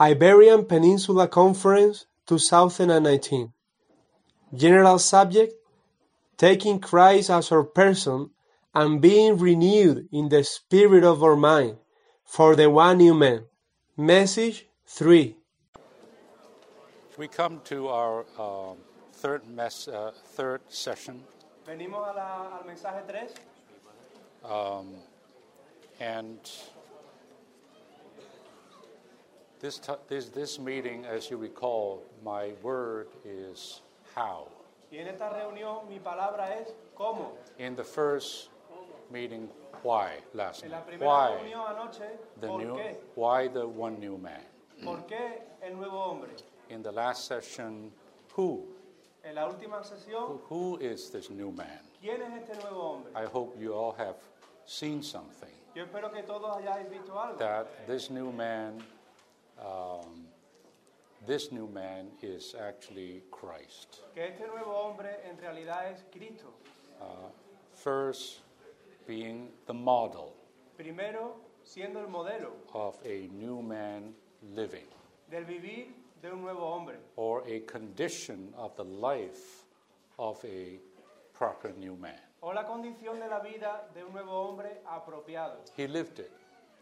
Iberian Peninsula Conference 2019 General Subject Taking Christ as our person and being renewed in the spirit of our mind for the one new man. Message 3 We come to our um, third, mess, uh, third session, Venimos a la- al mensaje 3 and this, t- this, this meeting, as you recall, my word is how. y en esta reunión mi palabra es cómo. In the first meeting, why last En la night? primera Why reunión anoche, the ¿por new? qué? Why the one new man? ¿Por qué el nuevo hombre? In the last session, who? En la última sesión, Who, who is this new man? ¿quién es este nuevo hombre? I hope you all have seen something. Yo espero que todos hayáis visto algo. that this new man, um, this new man is actually Christ. Que este nuevo hombre en realidad es Cristo. First, being the model Primero, siendo el modelo of a new man living, del vivir de un nuevo hombre or a condition of the life of a proper new man. o la condición de la vida de un nuevo hombre apropiado. He lived it.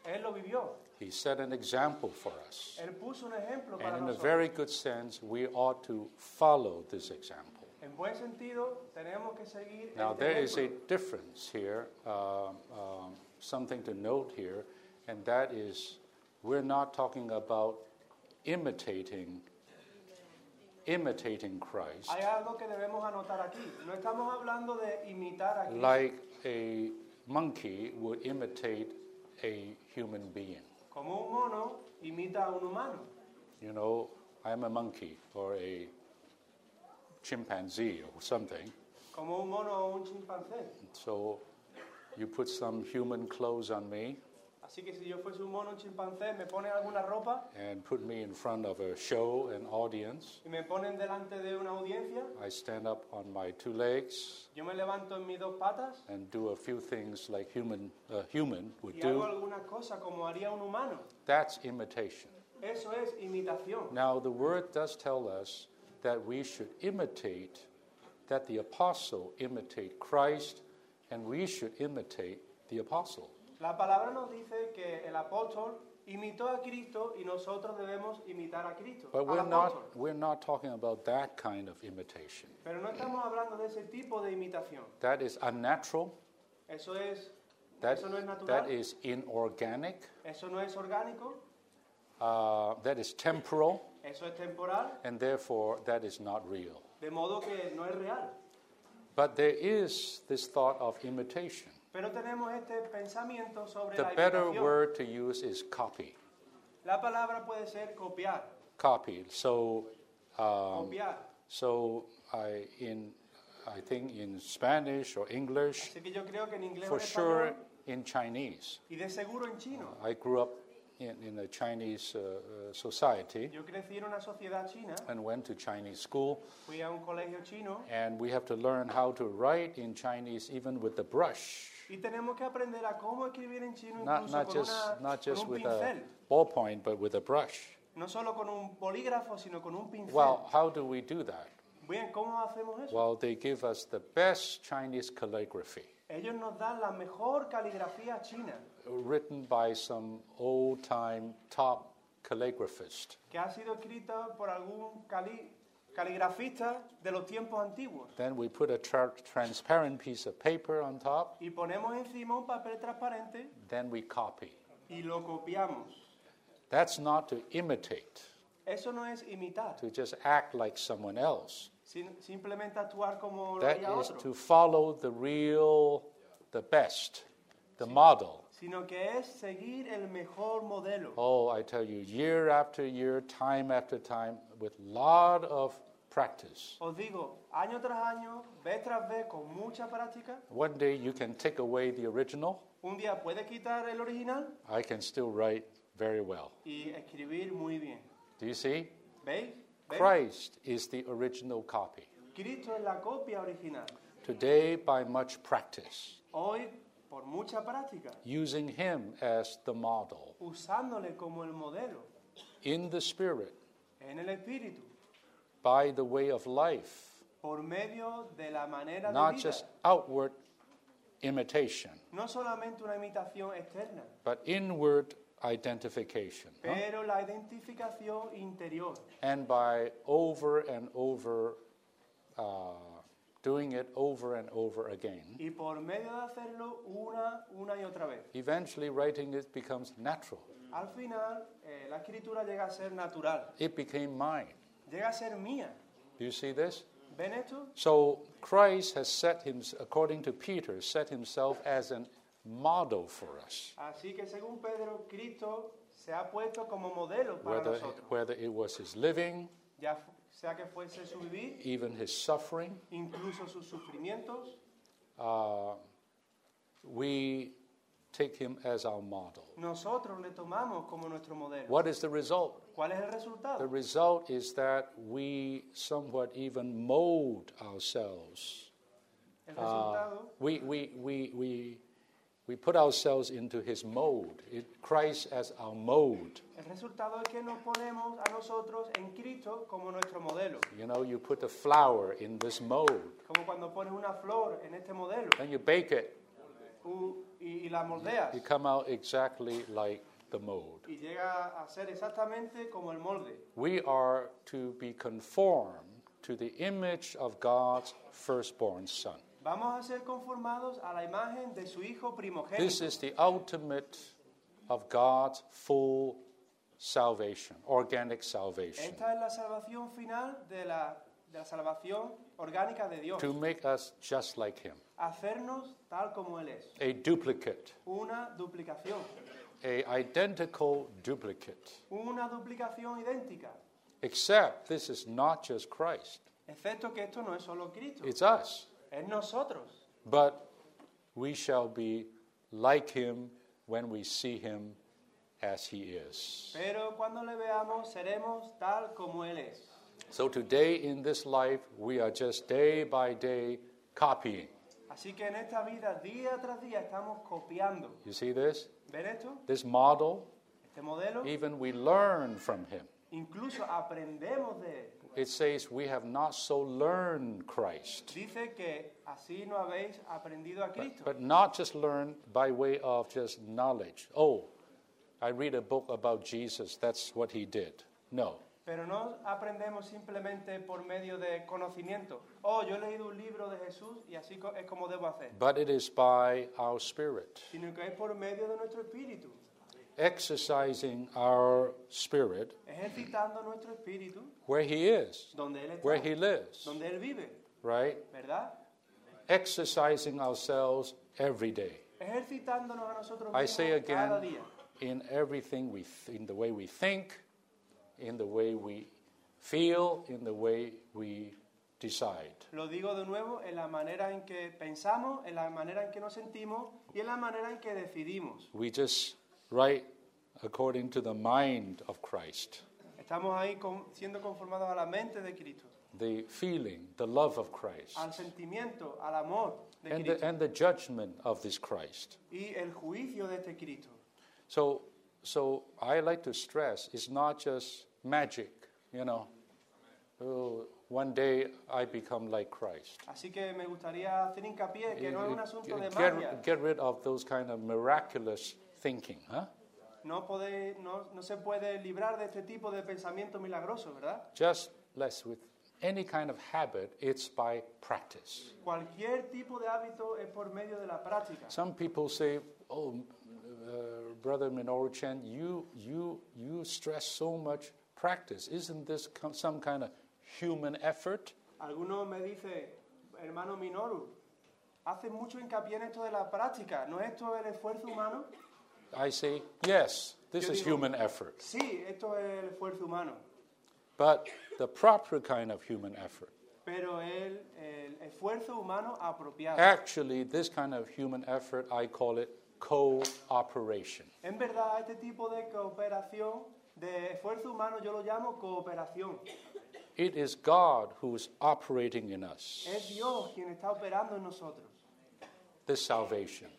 Él lo vivió. He set an example for us. Él puso un ejemplo para And in a nosotros. very good sense, we ought to follow this example. En buen sentido, tenemos que seguir Now, este there is a ejemplo. difference here, uh, um, something to note here, and that is we're not talking about imitating imitating Christ Hay algo que debemos anotar aquí. No estamos hablando de imitar like a monkey would imitate a human being. Como un mono imita a un humano. You know, I'm a monkey or a chimpanzee or something. Como un mono o un chimpancé. So you put some human clothes on me Así que si yo fuese un mono un chimpancé, me ponen alguna ropa and put me in front of a show, an audience. y me ponen delante de una audiencia, I stand up on my two legs yo me levanto en mis dos patas and do a few things like human uh, human would y hago do. algunas cosas como haría un humano. That's imitation. Eso es imitación. Now the word does tell us that we should imitate that the apostle imitate Christ and we should imitate the apostle. La palabra nos dice que el apóstol imitó a Cristo y nosotros debemos imitar a Cristo. But we're apóstol. not we're not talking about that kind of imitation. Pero no estamos hablando de ese tipo de imitación. That is unnatural. Eso es, That, eso no es natural. that is inorganic. Eso no es orgánico. Uh, that is temporal, Eso es temporal. and therefore that is not real. De modo que no es real. But there is this thought of imitation. Pero tenemos este pensamiento sobre The la better imitación. word to use is copy. La palabra puede ser copiar. Copy. So, um, Copiar. so I in I think in Spanish or English, Así que yo creo que en inglés for sure español, in Chinese. y de seguro en chino. I grew up in, in a Chinese uh, uh, society Yo crecí en una sociedad china, and went to Chinese school, fui a un colegio chino and we have to learn how to write in Chinese even with the brush. Y tenemos que aprender a cómo escribir en chino Not, incluso not con, just, una- not con just un with pincel. a ballpoint, but with a brush. No solo con un bolígrafo, sino con un pincel. Well, how do we do that? Bien, ¿cómo hacemos eso? Well, they give us the best Chinese calligraphy, Ellos nos dan la mejor caligrafía china, written by some old time top calligraphist. que ha sido escrita por algún cali- caligrafista de los tiempos antiguos. Then we put a tra- transparent piece of paper on top, Y ponemos encima un papel transparente then we copy. y lo copiamos. That's not to imitate, Eso no es imitar, to just act like someone else. sin- simplemente actuar como lo That haría is otro, to follow the real, the best, the model. Sino que es seguir el mejor modelo. Oh, I tell you, year after year, time after time, with lot of practice. Os digo, año tras año, vez tras vez, con mucha práctica, One day you can take away the original. un día puedes quitar el original I can still write very well. y escribir muy bien. Do you see? ¿Veis? ¿Veis? Christ is the original copy. Cristo es la copia original. Today, by much practice, Hoy, por mucha práctica, using Him as the model, usándole como el modelo, in the Spirit, en el Espíritu, by the way of life, por medio de la manera de not vida. just outward imitation, No solamente una imitación externa, but inward identification. huh? la identificación interior. And by over and over, uh, doing it over and over again, Y por medio de hacerlo una, una y otra vez. eventually writing it becomes natural. Al final, eh, la escritura llega a ser natural, It became mine. llega a ser mía. Do you see this? ¿Ven esto? So Christ has set him, according to Peter, set himself as a model for us. Así que según Pedro, Cristo se ha puesto como modelo para Whether, nosotros. whether it was his living, Ya sea que fuese su vivir, even his suffering, incluso sus sufrimientos, uh, we take him as our model. nosotros le tomamos como nuestro modelo. What is the result? ¿Cuál es el The resultado? result is that we somewhat even mold ourselves. El Uh, resultado we, we, we, we, we put ourselves into his mold, it, Christ as our mold. El resultado es que nos ponemos a nosotros en Cristo como nuestro modelo. You know, you put a flower in this mold, Como cuando pones una flor en este modelo then you bake it, u- y, y la moldeas you come out exactly like the mold. y llega a ser exactamente como el molde. We are to be conformed to the image of God's firstborn Son. Vamos a ser conformados a la imagen de su Hijo This primogénito. is the ultimate of God's full salvation, organic salvation, Esta es la salvación final de la, de la salvación orgánica de Dios. to make us just like Him. Hacernos tal como Él es. A duplicate, Una duplicación. a identical duplicate. Una duplicación idéntica. Except this is not just Christ, Excepto que esto no es solo Cristo. it's us. Es nosotros. But we shall be like Him when we see Him as He is. Pero cuando le veamos, seremos tal como Él es. So today in this life, we are just day by day copying. Así que en esta vida, día tras día, estamos copiando. You see this? ¿Ven esto? This model, Este modelo. even we learn from Him. Incluso aprendemos de Él. It says we have not so learned Christ, Dice que así no habéis aprendido a Cristo. but not just learned by way of just knowledge. Oh, I read a book about Jesus, that's what he did. No. Pero no aprendemos simplemente por medio de conocimiento. Oh, yo he leído un libro de Jesús y así co- es como debo hacer. But it is by our spirit, Sino que es por medio de nuestro espíritu. Exercising our spirit Ejercitando nuestro espíritu where he is, donde Él está. where he lives, Donde Él vive. right? ¿Verdad? Exercising ourselves every day. Ejercitándonos a nosotros I mismos say cada again, día. in everything we, th- in the way we think, in the way we feel, in the way we decide. Lo digo de nuevo, en la manera en que pensamos, en la manera en que nos sentimos y en la manera en que decidimos. We just write according to the mind of Christ, Estamos ahí con- siendo conformados a la mente de Cristo, the feeling, the love of Christ, al sentimiento, al amor de and the, Cristo and the judgment of this Christ. y el juicio de este Cristo. So, so I like to stress it's not just magic, you know. Oh, one day I become like Christ. Así que me gustaría hacer hincapié que no es un asunto de Get, magia. get rid of those kind of miraculous thinking, huh? No, podéis- no, no se puede librar de este tipo de pensamiento milagroso, ¿verdad? Just less with any kind of habit, it's by practice. Cualquier tipo de hábito es por medio de la práctica. Some people say, "Oh, uh, brother Minoru Chen, you you you stress so much practice. Isn't this some kind of human effort?" Algunos me dicen, hermano Minoru, hace mucho hincapié en esto de la práctica. ¿No es esto el esfuerzo humano? I say, "Yes, this Yo is digo- human effort, Sí, esto es el esfuerzo humano. but the proper kind of human effort. Pero el, el esfuerzo humano apropiado. Actually, this kind of human effort, I call it cooperation. En verdad, este tipo de cooperación, de esfuerzo humano, yo lo llamo cooperación. It is God who is operating in us Es Dios quien está operando en nosotros. this salvation.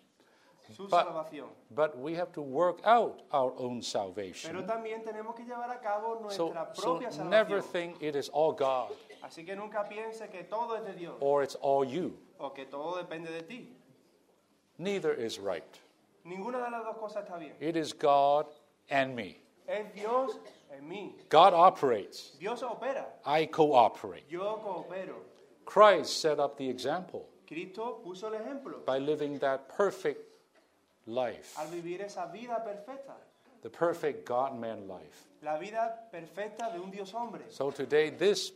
Su But- salvación. But we have to work out our own salvation. Pero también tenemos que llevar a cabo So, nuestra so propia never salvación. think it is all God Así que nunca piense que todo es de Dios or it's all you. o que todo depende de ti. Neither is right. Ninguna de las dos cosas está bien. It is God and me. Es Dios en mí. God operates, Dios opera. I cooperate. Yo coopero. Christ set up the example Cristo puso el ejemplo by living that perfect life, al vivir esa vida perfecta. the perfect God man life. La vida perfecta de un Dios hombre. So today, this,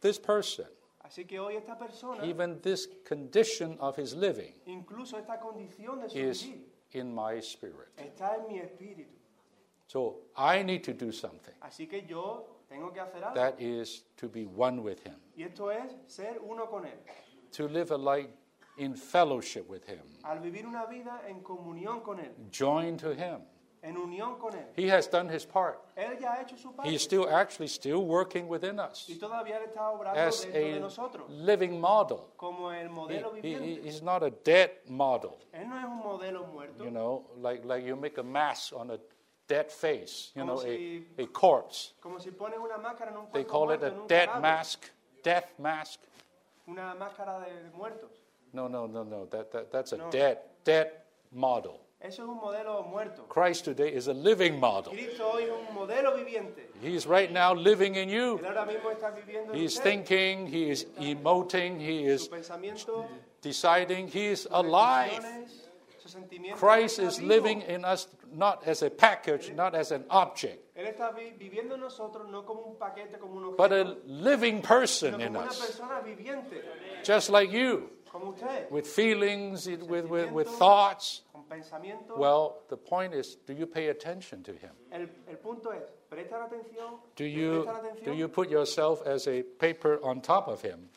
this person, Así que hoy esta persona, even this condition of his living, incluso esta condición de su is vivir, in my spirit. está en mi espíritu. So I need to do something. Así que yo tengo que hacer algo. That is to be one with him, Y esto es ser uno con Él. to live a life in fellowship with him, Al vivir una vida en comunión con Él, joined to him. en unión con Él. He has done his part. Él ya ha hecho su parte. He's still actually still working within us y todavía Él está obrando as dentro de a nosotros. living model. Como el He, modelo he- viviente. he's not a dead model. Él no es un modelo muerto. You know, like, like you make a mask on a dead face, you Como know, a, si- a corpse. Como si pones una máscara en un They call it a dead cadáver. mask, death mask. Una máscara de muertos. No, no, no, no. That, that, that's a No. dead, dead model. Eso es un modelo muerto. Christ today is a living model. Cristo hoy es un modelo viviente. He's right now living in you. Él ahora mismo está viviendo en He's usted. thinking, he is emoting, he is deciding, he is alive. decisiones, sus sentimientos. Christ is living in us not as a package, not as an object, Él está en nosotros no como un paquete, como un but a living person in us, viviente, just like you, with feelings, with, with, with thoughts. Well, the point is, do you pay attention to him? el, el es, atención, Do you, do you put yourself as a paper on top of him?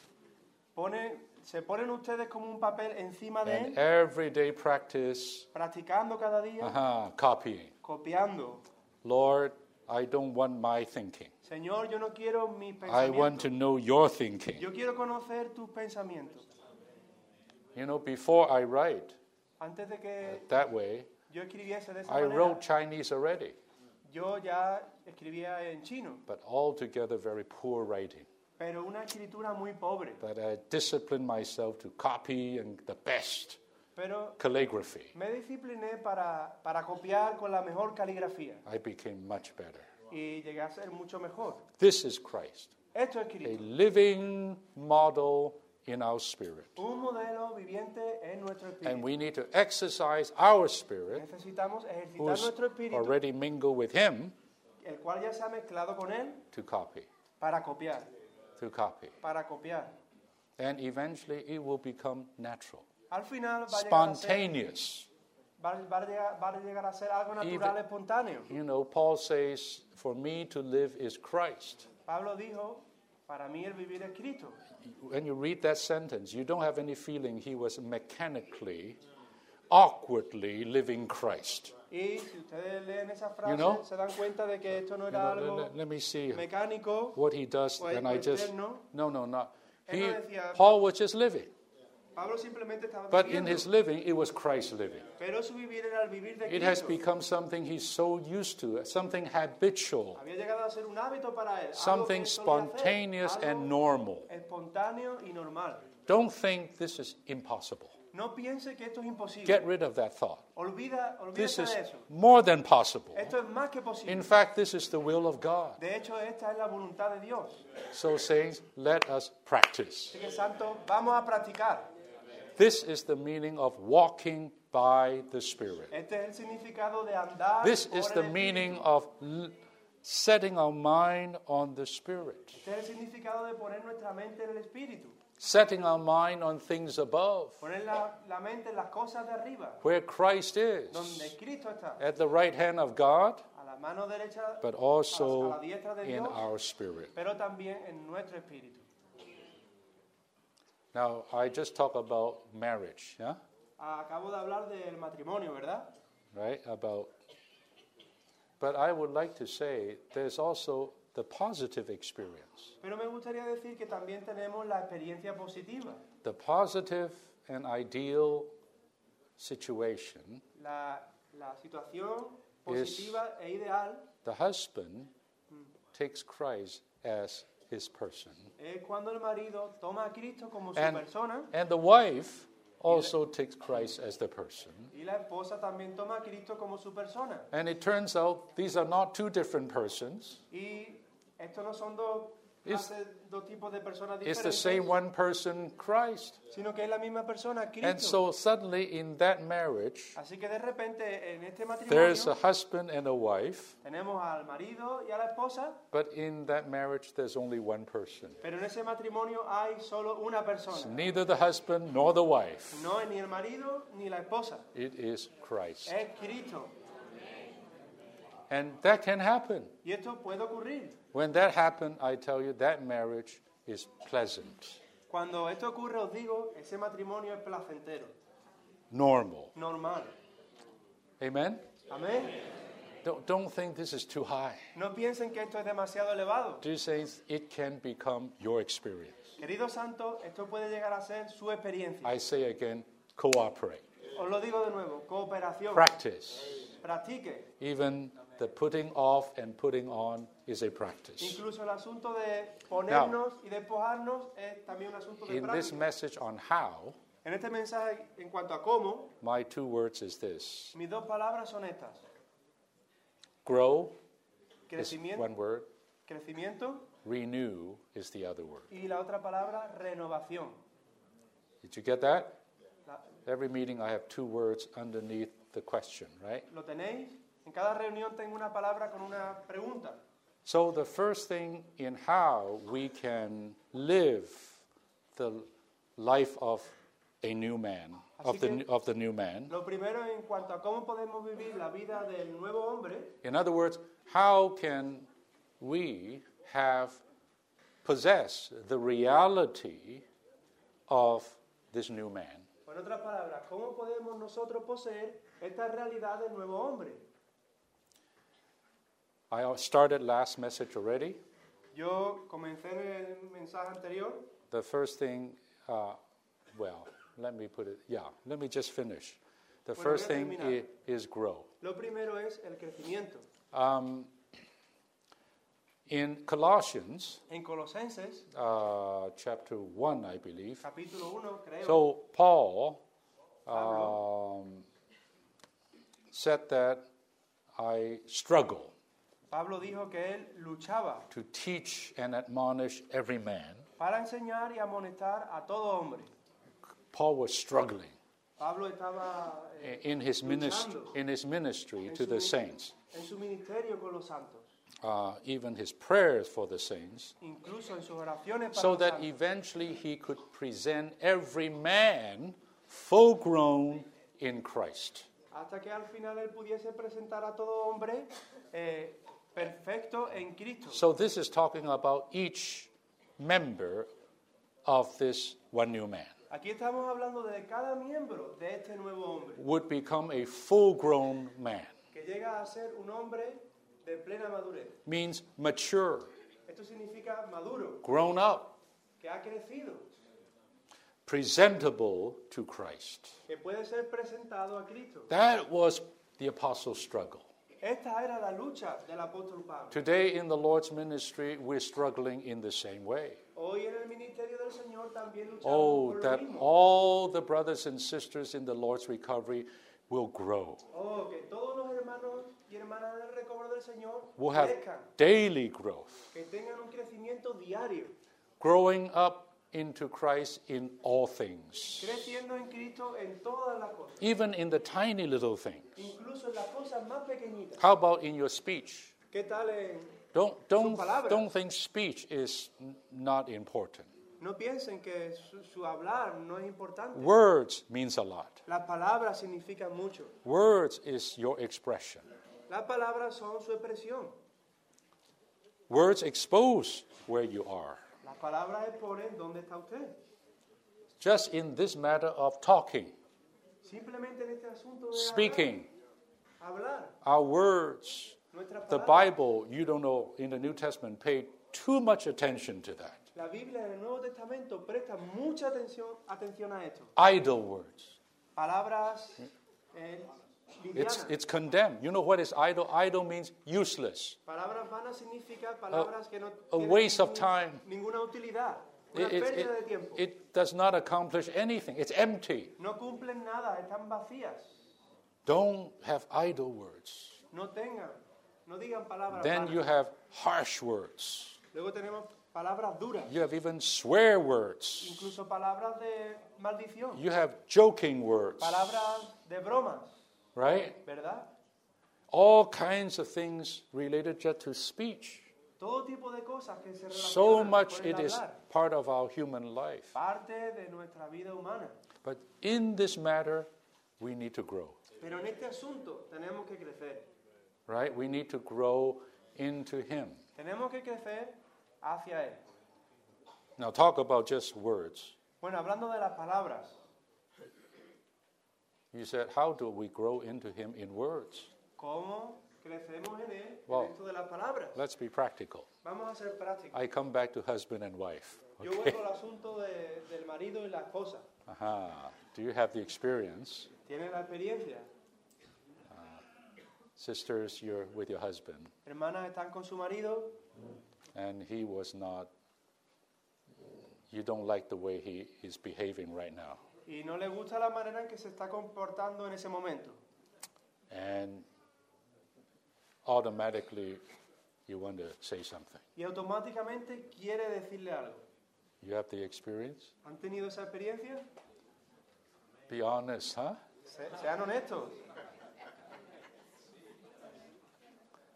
Pone- se ponen ustedes como un papel encima de And él, everyday practice, practicando cada día, uh-huh, copying. copiando. Lord, I don't want my thinking. Señor, yo no quiero mis I want to know your thinking. Yo quiero conocer tus pensamientos. You know, before I write Antes de que uh, that way, yo escribiese de esa I manera, wrote Chinese already, yo ya escribía en chino, but altogether very poor writing. pero una escritura muy pobre. But I disciplined myself to copy and the best Pero calligraphy. me discipliné para, para copiar con la mejor caligrafía I became much better. y llegué a ser mucho mejor. This is Christ, Esto es a Cristo. living model in our spirit. Un modelo viviente en nuestro And we need to exercise our spirit, Necesitamos ejercitar who's nuestro espíritu, already mingled with Him, el cual ya se ha mezclado con él, to copy, para copiar, to copy. para copiar. And eventually it will become natural, Al final va a llegar a ser, spontaneous. va, va a llegar, va a llegar a ser algo natural, Even- espontáneo. You know, Paul says, For me to live is Christ. Pablo dijo, para mí el vivir es Cristo. When you read that sentence, you don't have any feeling he was mechanically, awkwardly living Christ. Y si ustedes leen esa frase, You know? se dan cuenta de que esto no You era know, algo let, let me see mecánico. what he does, o and I just. No, no, no. Él He, no decía- Paul was just living. Pablo simplemente estaba But in his living, it was Christ living. Pero su vivir era el vivir de It has become something he's so used to, something habitual, Había llegado a ser un hábito para él. algo something que solía hacer, spontaneous and normal. espontáneo y normal. Don't think this is impossible. No piense que esto es imposible. Get rid of that thought. Olvida, This olvídese is eso. more than possible. Esto es más que posible. In fact, this is the will of God. De hecho, esta es la voluntad de Dios. So, saints, let us practice. Así que, Santo, vamos a practicar. This is the meaning of walking by the Spirit. Este es el de andar. This is the meaning of setting our mind on the Spirit, Este es el de poner mente en el setting our mind on things above, Poner la, la mente en las cosas de where Christ is, at the right hand of God, A la mano derecha, but also la diestra de in our spirit. pero también en nuestro espíritu. Now, I just talk about marriage, yeah? Ah, acabo de hablar del matrimonio, ¿verdad? Right? About. But I would like to say there's also the positive experience. Pero me gustaría decir que también tenemos la experiencia positiva, The positive and ideal situation, La, la situación positiva e ideal the husband mm. takes Christ as his person. es cuando el marido toma a Cristo como su And, and the wife also takes Christ as the person. y la esposa también toma a Cristo como su persona. And it turns out these are not two different persons. Y estos no son dos, It's- clases- dos tipos de personas It's the same one person, Christ. sino que es la misma persona, And so suddenly in that marriage, Así que de repente en este there's a husband and a wife, tenemos al marido y a la esposa, but in that marriage there's only one person. pero en ese matrimonio hay solo una It's neither the husband nor the wife. No es ni el marido ni la esposa, It is Christ. es Cristo. And that can happen. Y esto puede ocurrir. When that happens, I tell you, that marriage is pleasant, Cuando esto ocurre, os digo, ese matrimonio es placentero, normal. normal. Amen? Amén. Don't, don't think this is too high. No piensen que esto es demasiado elevado. Dear saints, it can become your experience. Queridos santos, esto puede llegar a ser su experiencia. I say again, cooperate. Os lo digo de nuevo, cooperación. Practice. Practique. Even the putting off and putting on is a practice. Incluso el asunto de ponernos y despojarnos es también un asunto de In this práctica. message on how, En este mensaje, en cuanto a cómo, my two words is this mis dos palabras son estas. grow is Crecimiento, one word, crecimiento renew is the other word. y la otra palabra, renovación. Did you get that? La- Every meeting I have two words underneath the question, right? ¿Lo tenéis? En cada reunión tengo una palabra con una pregunta. So the first thing in how we can live the life of a new man, of the, of the new man. Lo primero en cuanto a cómo podemos vivir la vida del nuevo hombre, In other words, how can we have possess the reality of this new man? en otras palabras, cómo podemos nosotros poseer esta realidad del nuevo hombre. I started last message already. Yo comencé en el mensaje anterior, The first thing, uh, well, let me put it, yeah, let me just finish. The Bueno, first thing i- is grow. lo primero es el crecimiento. Um, in Colossians En Colosenses, uh, chapter 1, I believe, capítulo 1, creo, so Paul um, said that I struggle Pablo dijo que él luchaba to teach and admonish every man. para enseñar y amonestar a todo hombre. Paul was struggling Pablo estaba eh, in his ministry, Luchando. in his ministry en, to su, the saints. en su ministerio con los santos, uh, even his prayers for the saints, incluso en sus oraciones para so los that santos, eventually he could present every man full grown in Christ. hasta que al final él pudiese presentar a todo hombre eh, perfecto en Cristo. So this is talking about each member of this one new man Aquí estamos hablando de cada miembro de este nuevo hombre, would become a full grown man. que llega a ser un hombre de plena madurez. Means mature, Esto significa maduro, grown up, que ha crecido, presentable to Christ. que puede ser presentado a Cristo. That was the apostles' struggle. Esta era la lucha del apóstol Pablo. Today in the Lord's ministry, we're struggling in the same way. Hoy en el ministerio del Señor también luchamos Oh, por lo that mismo. all the brothers and sisters in the Lord's recovery will grow. Oh, que todos los hermanos y hermanas del recobro del Señor Will have crezcan, daily growth, que tengan un crecimiento diario, growing up into Christ in all things, creciendo en Cristo en todas las cosas, even in the tiny little things. incluso en las cosas más pequeñitas. How about in your speech? ¿Qué tal en Don't, don't, palabras. don't think speech is not important. No piensen que su, su hablar no es importante. Words means a lot. Las palabras significan mucho. Words is your expression. Las palabras son su expresión. Words expose where you are. Las palabras exponen dónde está usted. Just in this matter of talking, Simplemente en este asunto de speaking, hablar, our words. Nuestras the palabras. Bible, you don't know, in the New Testament, paid too much attention to that. La Biblia en el Nuevo Testamento presta mucha atención, atención a esto. Idle words. Palabras eh, It's, it's condemned. You know what is idle? Idle means useless. Palabras vanas significa palabras que no a waste of time. ninguna utilidad. It, it, it, it does not accomplish anything. It's empty. no cumplen nada, están vacías. Don't have idle words. No tengan, no digan palabras Then you have harsh words. Luego tenemos palabras duras, You have even swear words. incluso palabras de maldición, You have joking words. palabras de bromas, Right? ¿verdad? All kinds of things related just to speech. Todo tipo de cosas que se So much con el it is hablar, part of our human life. parte de nuestra vida humana. But in this matter, we need to grow. Pero en este asunto tenemos que crecer. Right? We need to grow into Him. Tenemos que crecer hacia Él. Now, talk about just words. Bueno, hablando de las palabras, You said, how do we grow into Him in words? ¿cómo crecemos en Él dentro de las palabras? Let's be practical. Vamos a ser prácticos. I come back to husband and wife. Yo vuelvo al asunto de- del marido y la esposa. Aha. Do you have the experience? ¿Tienen la experiencia? Uh, sisters, you're with your husband, Hermanas están con su marido and he was not, you don't like the way he is behaving right now. Y no le gusta la manera en que se está comportando en ese momento. And automatically, you want to say something. Y automáticamente quiere decirle algo. You have the experience? ¿Han tenido esa experiencia? Be honest, huh? Se- sean honestos.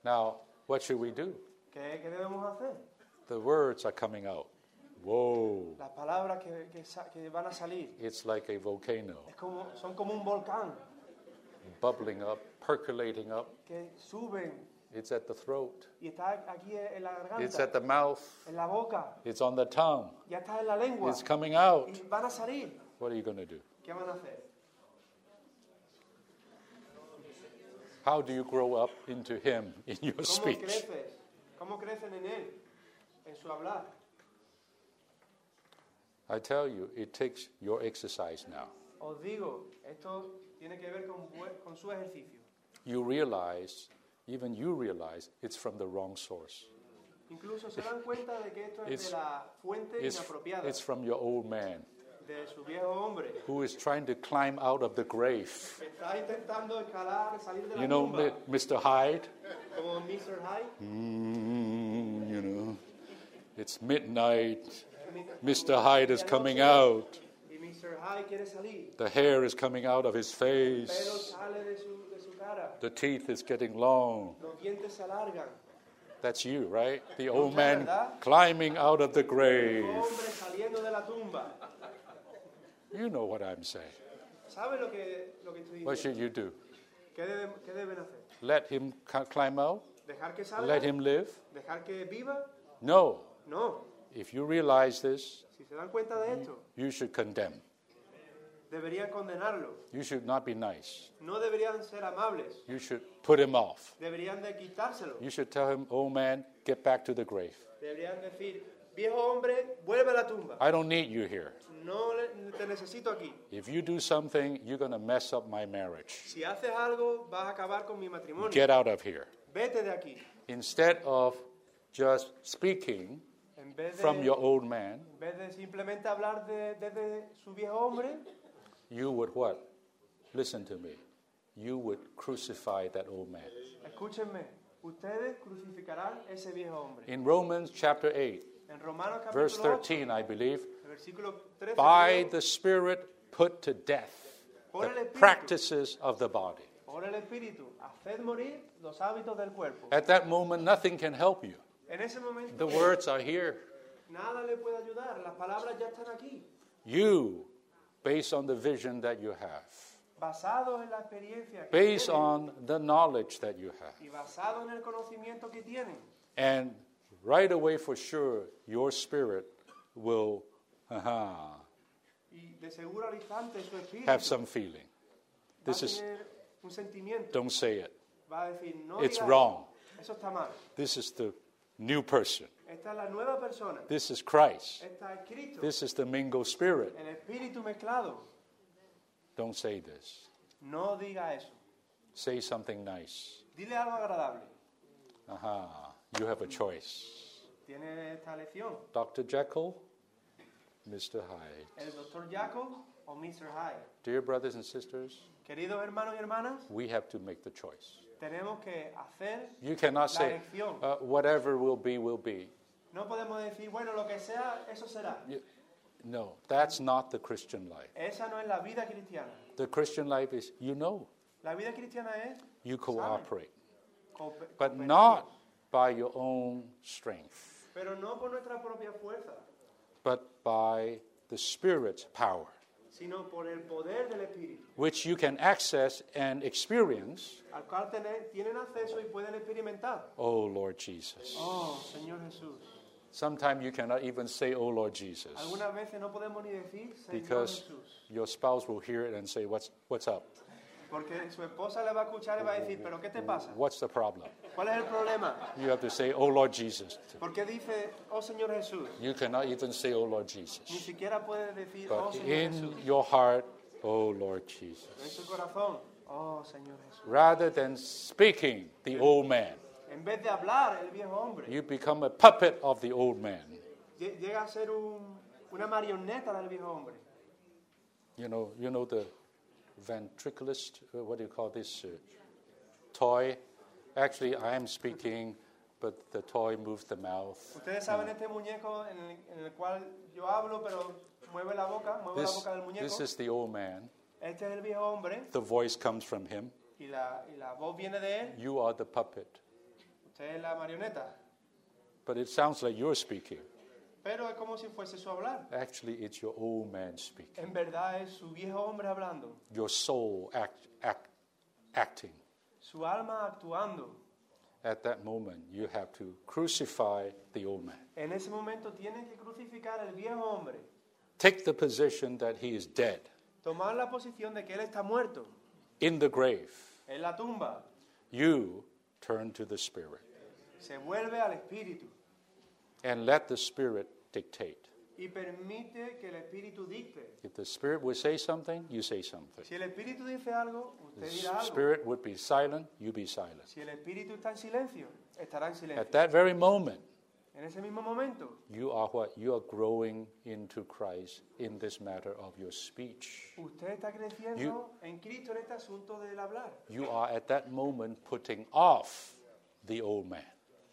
Now, what should we do? ¿Qué, qué debemos hacer? The words are coming out. Whoa. Las palabras que, que que van a salir It's like a volcano, es como, son como un volcán bubbling up, percolating up. que suben It's at the throat, y está aquí en la it's garganta, at the mouth, en la boca, it's on the tongue, ya está en la lengua it's coming out. y van a salir. What are you going to do? ¿Qué van a hacer? How do you grow up into Him in your ¿Cómo speech? creces? ¿Cómo crecen en él? En su hablar. I tell you, it takes your exercise now. Os digo, esto tiene que ver con, con su ejercicio. You realize, even you realize, it's from the wrong source. Incluso se dan cuenta de que esto es It's- de la fuente It's, inapropiada, it's from your old man de su viejo hombre, who is trying to climb out of the grave. está intentando escalar, salir de la You know, tumba, Mi- Mr. Hyde? como Mr. Hyde. Mm, you know, it's midnight. Mr. Hyde is coming out. Y Mr. Hyde quiere salir. The hair is coming out of his face. sale de su, de su cara. The teeth is getting long. Los dientes se alargan. That's you, right? The old man climbing out of the grave. Hombre saliendo de la tumba. You know what I'm saying. ¿Sabe lo que, lo que estoy What should you do? ¿Qué deben, qué deben hacer? Let him climb out? ¿Dejar que salga? Let him live? ¿Dejar que viva? No. No. If you realize this, Si se dan cuenta de esto, you should condemn. deberían condenarlo. You should not be nice. No deberían ser amables. You should put him off. Deberían de quitárselo. You should tell him, old man, get back to the grave. Deberían decir, viejo hombre, vuelve a la tumba. I don't need you here. No te necesito aquí. If you do something, you're going to mess up my marriage. Si haces algo, vas a acabar con mi matrimonio. Get out of here. Vete de aquí. Instead of just speaking En vez de, from your old man, en vez de simplemente hablar de- desde su viejo hombre, you would what? Listen to me. You would crucify that old man. escúchenme, ustedes crucificarán ese viejo hombre. In Romans chapter 8, En Romanos verse capítulo 8, 13, I believe, versículo 13, by the Spirit put to death por the Espíritu, practices of the body. por el Espíritu, haced morir los hábitos del cuerpo. At that moment, nothing can help you. En ese momento, The words are here. nada le puede ayudar, las palabras ya están aquí, You, based on the vision that you have, basados en la experiencia que based tienen on the knowledge that you have. y basados en el conocimiento que tienen. And right away, for sure, your spirit will aha, Y de seguro al instante su espíritu have some feeling. va a This is, tener un sentimiento, don't say it. va a decir, no It's digas wrong. eso está mal. This is the new person. Esta es la nueva persona, This is Christ. esta es Cristo, This is the mingled spirit. el espíritu mezclado. Don't say this. No diga eso. Say something nice. Dile algo agradable. Aha, you have a choice. Tiene esta lección. Dr. Jekyll, Mr. Hyde. El doctor Jekyll o Mr. Hyde. Dear brothers and sisters, Queridos hermanos y hermanas, we have to make the choice. Tenemos que hacer You cannot la say, elección. uh, whatever will be, will be. No podemos decir, bueno, lo que sea, eso será. You- no, that's not the Christian life. Esa no es la vida cristiana. The Christian life is, you know, La vida cristiana es you cooperate, coope- but not by your own strength, pero no por nuestra propia fuerza, but by the Spirit's power, sino por el poder del Espíritu, which you can access and experience. al cual tienen acceso y pueden experimentar. Oh, Lord Jesus. Oh, Señor Jesús. Sometimes you cannot even say, Oh, Lord Jesus, veces no ni decir because Jesús, your spouse will hear it and say, What's, what's up? Porque su esposa le va a escuchar y va a decir, pero ¿qué te pasa? What's the problem? ¿Cuál es el problema? You have to say, Oh, Lord Jesus. ¿Por qué dice, oh Señor Jesús? You cannot even say, Oh, Lord Ni Jesus. siquiera puede decir, oh Señor in Jesús. your heart, Oh, Lord En Jesus. su corazón, oh Señor Jesús. Rather than speaking the old man, En vez de hablar el viejo hombre, you become a puppet of the old man. llega a ser un- una marioneta del viejo hombre. You know, you know the ventriculist, uh, what do you call this uh, toy? Actually, I am speaking, but the toy moves the mouth. Ustedes saben este muñeco en el, en el cual yo hablo, pero mueve la boca, mueve la This, boca del muñeco. this is the old man. Este es el viejo hombre The voice comes from him. y la, y la voz viene de él. You are the puppet. Usted es la marioneta. But it sounds like you're speaking. Pero es como si fuese su hablar. Actually, it's your old man speaking. En verdad es su viejo hombre hablando, Your soul act, act, acting. su alma actuando. At that moment, you have to crucify the old man. En ese momento tienen que crucificar al viejo hombre, Take the position that he is dead tomar la posición de que él está muerto in the grave. en la tumba, You turn to the Spirit se vuelve al espíritu and let the Spirit dictate. y permite que el espíritu dicte. If the Spirit would say something, you say something. Si el espíritu dice algo, The usted dirá algo. Spirit would be silent, you be silent. Si el espíritu está en silencio, estará en silencio. At that very moment, En ese mismo momento, you are what? You are growing into Christ in this matter of your speech. usted está creciendo en Cristo en este asunto del hablar. You are at that moment putting off the old man.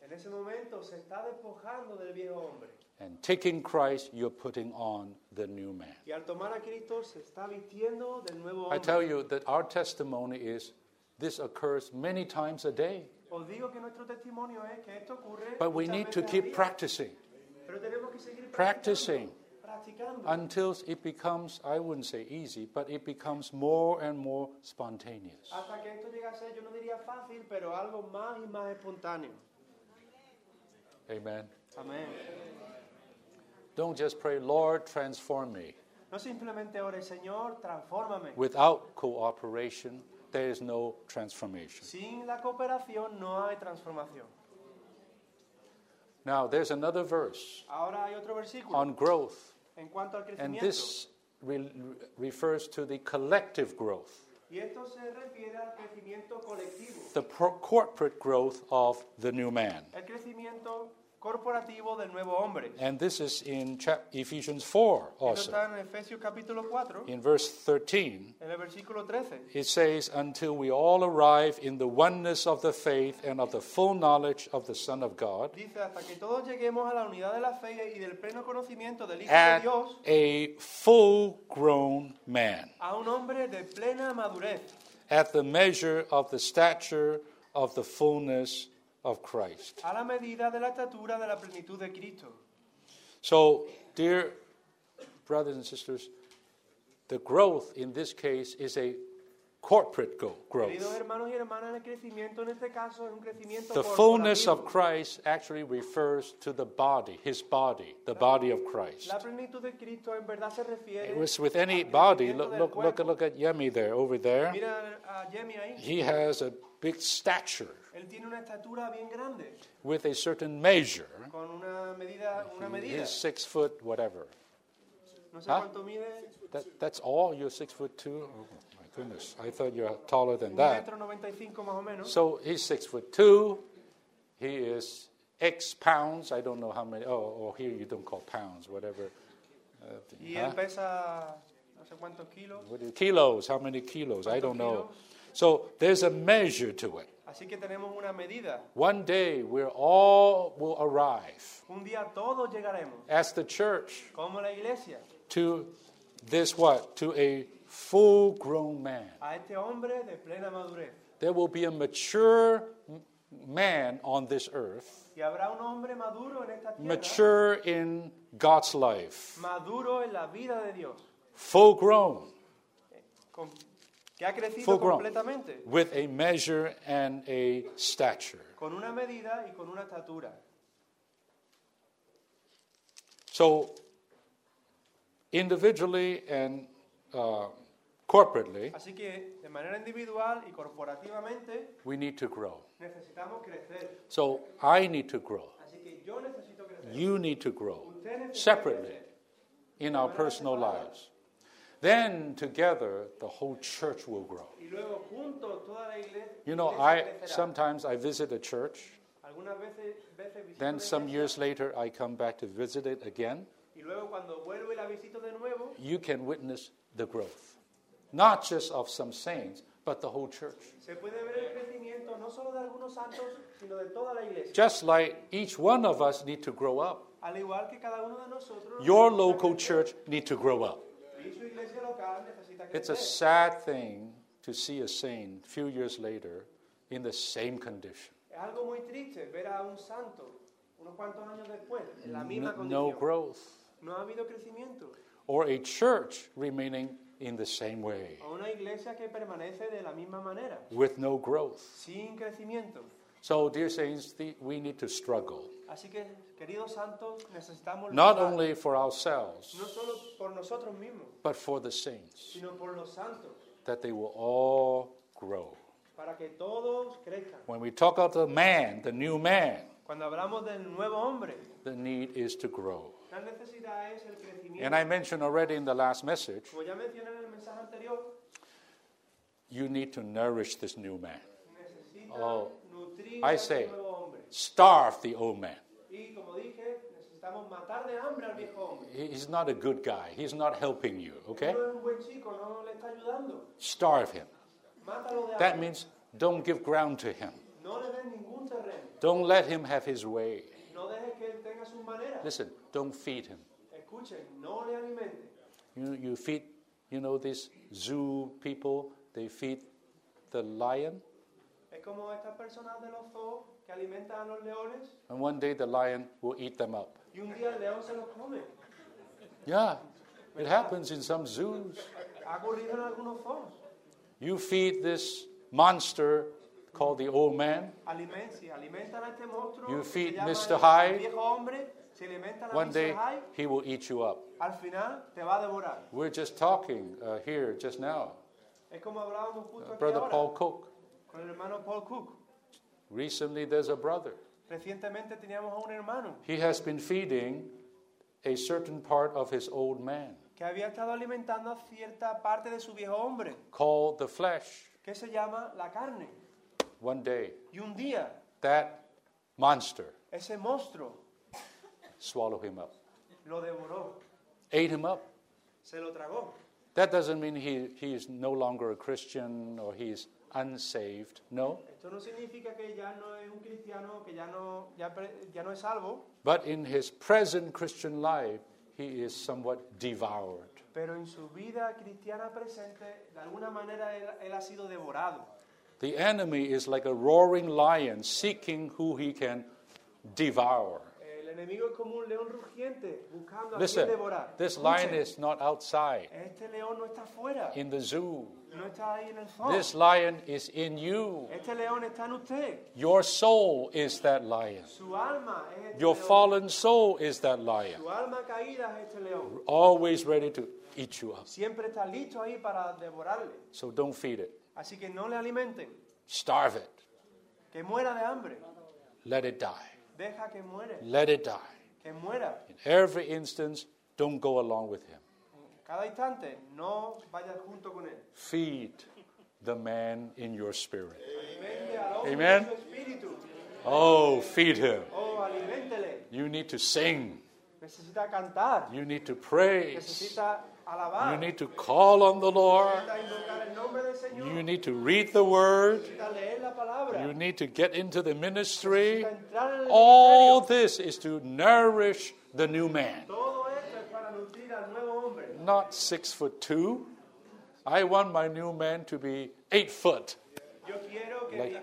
En ese momento se está despojando del viejo hombre. And taking Christ, you're putting on the new man. Y al tomar a Cristo se está vistiendo del nuevo I tell you that our testimony is this occurs many times a day, Os digo que nuestro testimonio es que esto ocurre but we need to keep practicing Pero tenemos que seguir Practicing. practicando, until it becomes, I wouldn't say easy, but it becomes more and more spontaneous. hasta que esto llegue a ser, yo no diría fácil, pero algo más y más espontáneo. Amen. Amén. Don't just pray, Lord, transform me. No simplemente ore, Señor, transfórmame. Without cooperation, there is no transformation. Sin la cooperación no hay transformación. Now, there's another verse Ahora hay otro versículo on growth, en cuanto al and this re- refers to the collective growth, Y esto se refiere al crecimiento colectivo, the pro- corporate growth of the new man. Corporativo del nuevo hombre. And this is in chap- Ephesians 4 Esto also. está en Efesios capítulo 4, In verse 13, en el versículo 13. it says, Until we all arrive in the oneness of the faith and of the full knowledge of the Son of God, Dice, hasta que todos lleguemos a la unidad de la fe y del pleno conocimiento del Hijo de at Dios, a full grown man, a un hombre de plena madurez, at the measure of the stature of the fullness of Christ. a la medida de la estatura de la plenitud de Cristo. So, dear brothers and sisters, the growth in this case is a corporate go- Queridos growth. hermanos y hermanas, el crecimiento en este caso es un crecimiento The fullness of corporativo. Christ actually refers to the body, his body, the body of Christ. La plenitud de Cristo en verdad se refiere It was with any body. Look, look, look, look at Yemi there, over there. Mira a Jemmy ahí. He has a big stature Él tiene una estatura bien grande, with a certain measure. con una medida, una medida. He's six foot, whatever. No sé Huh? cuánto mide. That, that's all? You're six foot two? Oh, my goodness. I thought you're taller than that. metro 95 más o menos. So he's six foot two. He is X pounds. I don't know how many. Oh, or here you don't call pounds, whatever. Uh, y huh? él pesa no sé cuántos kilos. What kilos? How many kilos? I don't know. So there's a measure to it. Así que tenemos una medida. One day we're all will arrive Un día todos llegaremos, as the church como la iglesia, to this what? To a full grown man. a este hombre de plena madurez. There will be a mature m- man on this earth, Y habrá un hombre maduro en esta tierra, mature in God's life, maduro en la vida de Dios, full grown, con- que ha crecido Full grown. completamente, with a measure and a stature. con una medida y con una estatura. So, individually and uh, corporately, Así que de manera individual y corporativamente we need to grow. necesitamos crecer. So, I need to grow. Así que yo necesito crecer. You need to grow Usted necesita separately crecer. in our personal lives. Then, together, the whole church will grow. Y luego juntos toda la iglesia, You know, I sometimes I visit a church, Algunas veces, veces visito then some years later I come back to visit it again. y luego cuando vuelvo y la visito de nuevo, You can witness the growth, not just of some saints, but the whole church. se puede ver el crecimiento no solo de algunos santos, sino de toda la iglesia. Just like each one of us need to grow up. Al igual que cada uno de nosotros, Your local church need to grow up. Y su iglesia local necesita It's a sad thing to see a saint a few years later in the same condition. Es algo muy triste ver a un santo unos cuantos años después en la misma No, no growth. No ha habido crecimiento. Or a church remaining in the same way A una iglesia que permanece de la misma manera, with no growth. sin crecimiento. So, dear saints, the, we need to struggle, Así que, queridos santos, necesitamos not luchar, only for ourselves, no solo por nosotros mismos, but for the saints, sino por los santos, that they will all grow. para que todos crezcan. When we talk of the man, the new man, Cuando hablamos del nuevo hombre, the need is to grow. la necesidad es el crecimiento. And I mentioned already in the last message, Como ya mencioné en el mensaje anterior, you need to nourish this new man. Oh, nutrir I say- nuevo hombre. Starve the old man. Y como dije, necesitamos matar de hambre al viejo hombre. He's not a good guy. He's not helping you, okay? No es un buen chico, no le está ayudando. Starve him. Mátalo de That means don't give ground to him. No le den ningún terreno. Don't let him have his way. No deje que él tenga sus maneras. Listen, don't feed him. Escuchen, no le alimenten. You, you feed, you know, these zoo people, they feed the lion, Es como estas personas de los zoos que alimentan a los leones and one day the lion will eat them up. Y un día el león se los come. Yeah, it happens in some zoos. Ha ocurrido en algunos zoos. You feed this monster called the old man, Alimen- si alimentan a este monstruo, You feed Mr. Hyde. el viejo hombre, si alimentan a one day he will eat you up. al final te va a devorar. We're just talking uh, here just now. Es como hablábamos justo aquí Brother ahora Paul Cook. con el hermano Paul Cook. Recently, there's a brother. Recientemente teníamos a un hermano He has been feeding a certain part of his old man que había estado alimentando a cierta parte de su viejo hombre, called the flesh. que se llama la carne. One day, Y un día, that monster ese monstruo swallowed him up, lo devoró, ate him up. se lo tragó. That doesn't mean he, he is no longer a Christian or he's unsaved. No. No significa que ya no es un cristiano, que ya no, ya, ya no es salvo, But in his present Christian life, he is somewhat devoured. pero en su vida cristiana presente, de alguna manera él, él ha sido devorado. The enemy is like a roaring lion seeking who he can devour. Enemigo es como un león rugiente buscando a Listen, quien devorar. this Escuchen, lion is not outside Este león no está afuera, in the zoo. no está ahí en el zoo. This lion is in you. Este león está en usted. Your soul is that lion. Su alma es este Your león. fallen soul is that lion. Su alma caída es este león. Always ready to eat you up. Siempre está listo ahí para devorarle. So don't feed it. Así que no le alimenten. Starve it. Que muera de hambre. Let it die. Deja que muere. Let it die. Que muera. In every instance, don't go along with him. cada instante, no vayas junto con él. Feed the man in your spirit. Alimente al hombre Amen. en su espíritu. Oh, feed him. Oh. You need to sing. Necesita cantar. You need to praise. Necesita You need to call on the Lord. Necesita invocar el nombre del Señor. You need to read the word. Necesita leer la palabra. You need to get into the ministry. Necesita entrar en el All this is to nourish the new man. Todo esto es para nutrir al nuevo hombre. Not six foot two. I want my new man to be eight foot. Like-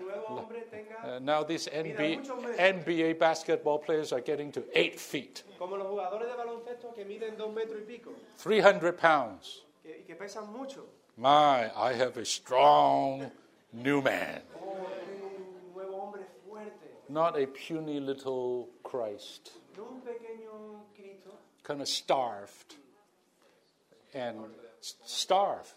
mi nuevo hombre tenga, Uh, now these NBA, NBA basketball players are getting to eight feet, como los jugadores de baloncesto que miden dos metros y pico, 300 pounds. que, que pesan mucho. My, I have a strong new man, Oh, un nuevo hombre fuerte. not a puny little Christ, No un pequeño Cristo, kind of starved. And starve.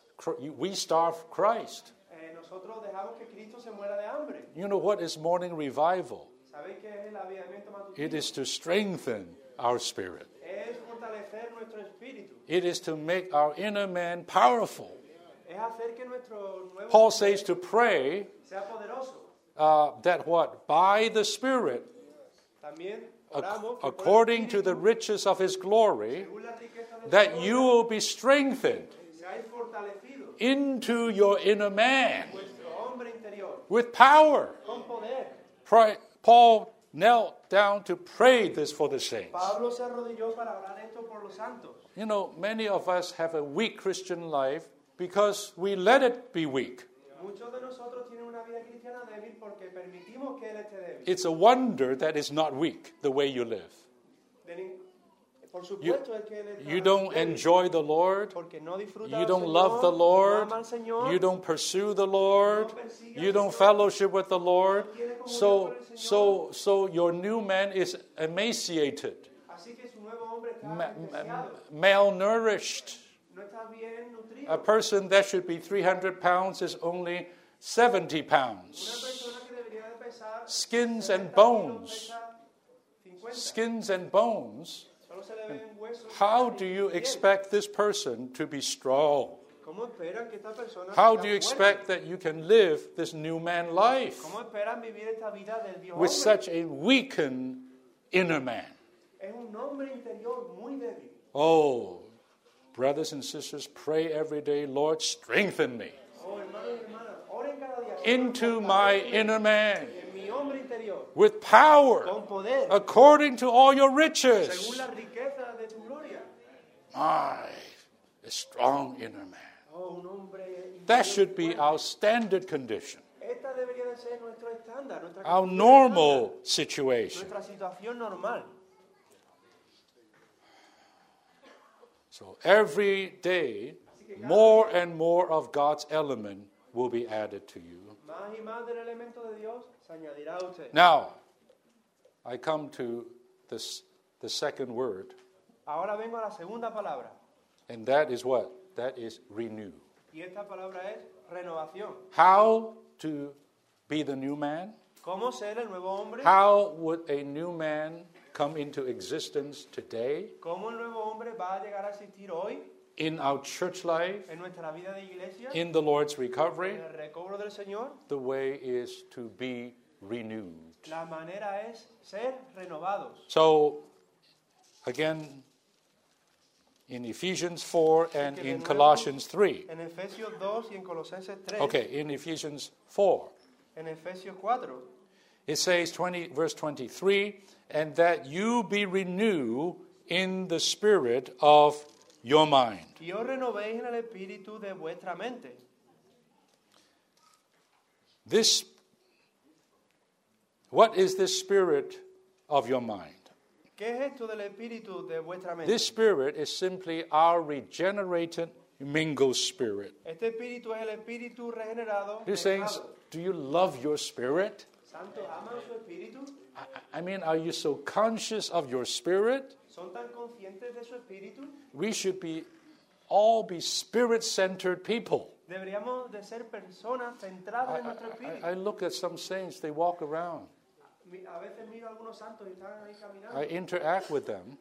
We starve Christ. Eh, nosotros dejamos que Cristo se muera de hambre. You know what is morning revival? ¿Sabéis qué es el avivamiento matutino? It is to strengthen our spirit. Es fortalecer nuestro espíritu. It is to make our inner man powerful. Es hacer que nuestro nuevo Paul says to pray sea poderoso. uh, that what? By the Spirit, También oramos que por el according to the riches of his glory, según la riqueza de su that gloria, you will be strengthened seáis fortalecidos. Into your inner man Vuestro hombre interior, with power. Pray, Paul knelt down to pray this for the saints. Pablo se arrodilló para orar esto por los santos. You know, many of us have a weak Christian life because we let it be weak. Muchos de nosotros tienen una vida cristiana débil porque permitimos que él esté débil. It's a wonder that it's not weak the way you live. De nin- por You, que él está you don't enjoy the Lord. You don't love the Lord. You don't pursue the Lord. You don't fellowship with the Lord. So, so, so your new man is emaciated, así que su nuevo está ma- ma- malnourished. no está bien. A person that should be 300 pounds is only 70 pounds. persona que debería de pesar Skins and bones. Skins and bones. Solo se le ven huesos. How do you expect this person to be strong? ¿Cómo esperan que esta persona How do you expect that you can live this new man life ¿Cómo esperan vivir esta vida del Dios with such a weakened inner man? Es un hombre interior muy débil. Oh, brothers and sisters, pray every day, Lord, strengthen me Oh, hermanos y hermanas, oren cada día. Señor, into my inner man En mi hombre interior, with power con poder, according to all your según riches. la de tu. My, a strong inner man. Oh, That should be our standard condition, Esta de ser estándar, our normal situation. normal. So every day, more and more of God's element will be added to you. Más y más del elemento de Dios se añadirá a usted. Now, I come to this, the second word, Ahora vengo a la segunda palabra. and that is what? That is renew. Y esta palabra es renovación. How to be the new man? ¿Cómo ser el nuevo hombre? How would a new man come into existence today ¿Cómo el nuevo hombre va a llegar a existir hoy in our church life, en nuestra vida de iglesia? in the Lord's En recovery? el recobro del Señor. The way is to be renewed. La manera es ser renovados. So, again, in Ephesians 4 and in Colossians 3. En Efesios 2 y en Colosenses 3. Okay, in Ephesians 4, En Efesios 4. it says, 20, verse 23, and that you be renewed in the spirit of your mind. Y os renovéis en el espíritu de vuestra mente. This, what is this spirit of your mind? ¿Qué es esto del espíritu de vuestra mente? This spirit is simply our regenerated mingle spirit. Este espíritu es el espíritu regenerado. You're saying, do you love your spirit? ¿Santos aman su espíritu? I- I mean, are you so conscious of your spirit? ¿Son tan conscientes de su espíritu? We should be all be spirit centered people. Deberíamos de ser personas centradas I, en nuestro espíritu. I- I look at some saints, they walk around. A veces miro algunos santos y están ahí I interact with them.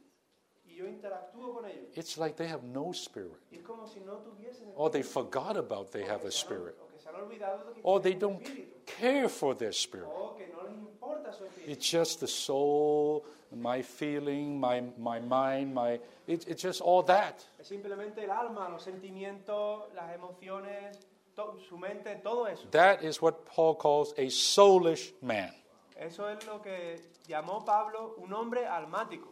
y yo interactúo con ellos. it's like they have no spirit. Y es como si no tuviesen Or they forgot about they have a que se han- spirit. o que se han olvidado de que Or they don't espíritu. care for their spirit. O que no les importa su espíritu. It's just the soul, my feeling, my, my mind, my. It, it's just all that. Es simplemente el alma, los sentimientos, las emociones, to- su mente, todo eso. That is what Paul calls a soulish man. Eso es lo que llamó Pablo un hombre almático,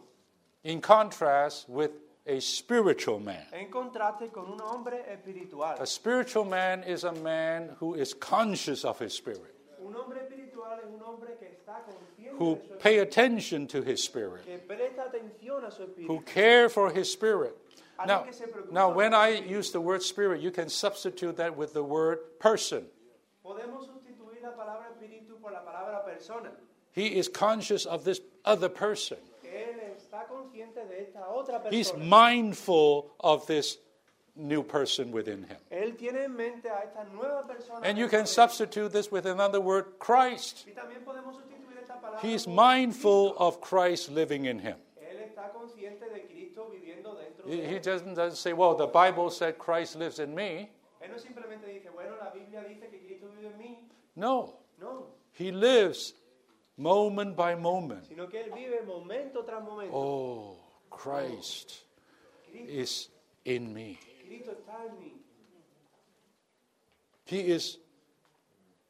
In contrast with a spiritual man. en contraste con un hombre espiritual. A spiritual man is a man who is conscious of his spirit, Un hombre espiritual es un hombre que está consciente who pay attention to his spirit, que presta atención a su who care for his spirit. Now, Alguien que se preocupa now when I use the word spirit, you can substitute that with the word person. Podemos sustituir la palabra espíritu por la palabra persona. He is conscious of this other person. Él está consciente de esta otra He's mindful of this new person within him. Él tiene en mente a esta nueva persona. And you can substitute this with another word, Christ. He's mindful of Christ living in him. Él está consciente de Cristo viviendo dentro He he doesn't, doesn't say, well, the Bible said Christ lives in me. No simplemente dice, bueno, la Biblia dice que Cristo vive en mí. No, No, he lives moment by moment. sino que él vive momento tras momento. Oh, Christ is in me. Cristo está en mí. He is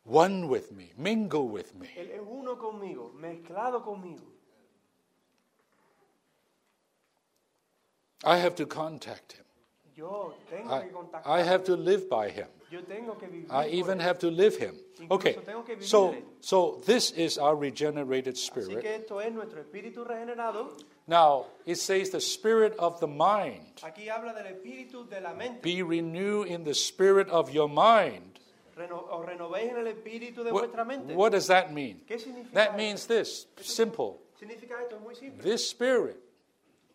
one with me, mingle with me. Él es uno conmigo, mezclado conmigo. I have to contact him. Yo tengo I, que contactar. I have to live by him. Yo tengo que vivir. I por even él. have to live him. Okay, tengo que so, vivirle. so this is our regenerated Así spirit. que esto es nuestro espíritu regenerado. Now, it says the spirit of the mind. Aquí habla del espíritu de la mente. Be renewed in the spirit of your mind. Reno- renovéis en el espíritu de What, vuestra mente. what does that mean? ¿Qué significa That means this simple. Significa esto, es muy simple. This spirit,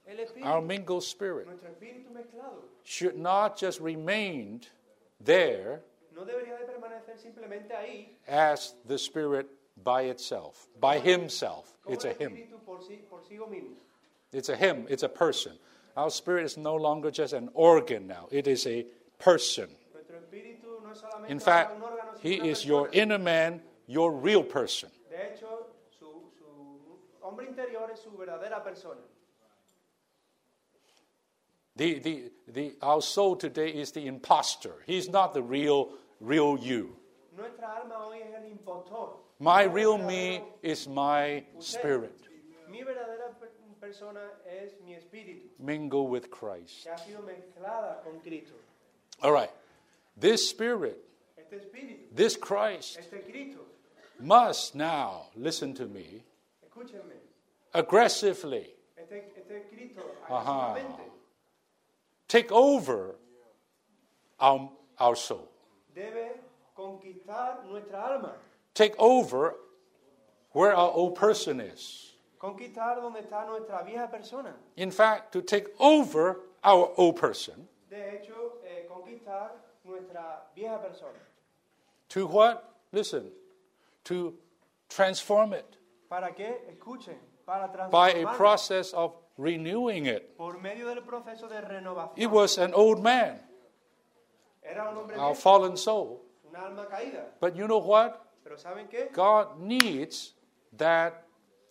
El espíritu, our mingled spirit, nuestro espíritu mezclado, should not just remain there no debería de permanecer simplemente ahí as the spirit by itself, by himself. como It's el a him. espíritu por sí, por sí mismo. It's a him. It's a person. Our spirit is no longer just an organ now, it is a person. Nuestro espíritu no es solamente In fact, un órgano, sino he is your inner man, your real person. De hecho, su, su hombre interior es su verdadera persona. The, the, the, our soul today is the imposter. He's not the real, real you. Nuestra alma hoy es el impostor. My real me is my spirit. Mi verdadera per- persona es mi espíritu, Mingle with Christ. que ha sido mezclada con Cristo. All right. This spirit, Este espíritu, this Christ, este Cristo, must now, listen to me, aggressively este, este Cristo Ajá. agresivamente take over our, our soul, debe conquistar nuestra alma, take over where our old person is. conquistar donde está nuestra vieja persona. In fact, to take over our old person, De hecho, eh, conquistar nuestra vieja persona. to what? Listen, to transform it ¿Para qué? Escuchen, para by a process of renewing it. por medio del proceso de renovación. It was an old man, Era un hombre our viejo, fallen soul. una alma caída. But you know what? Pero ¿saben qué? God needs that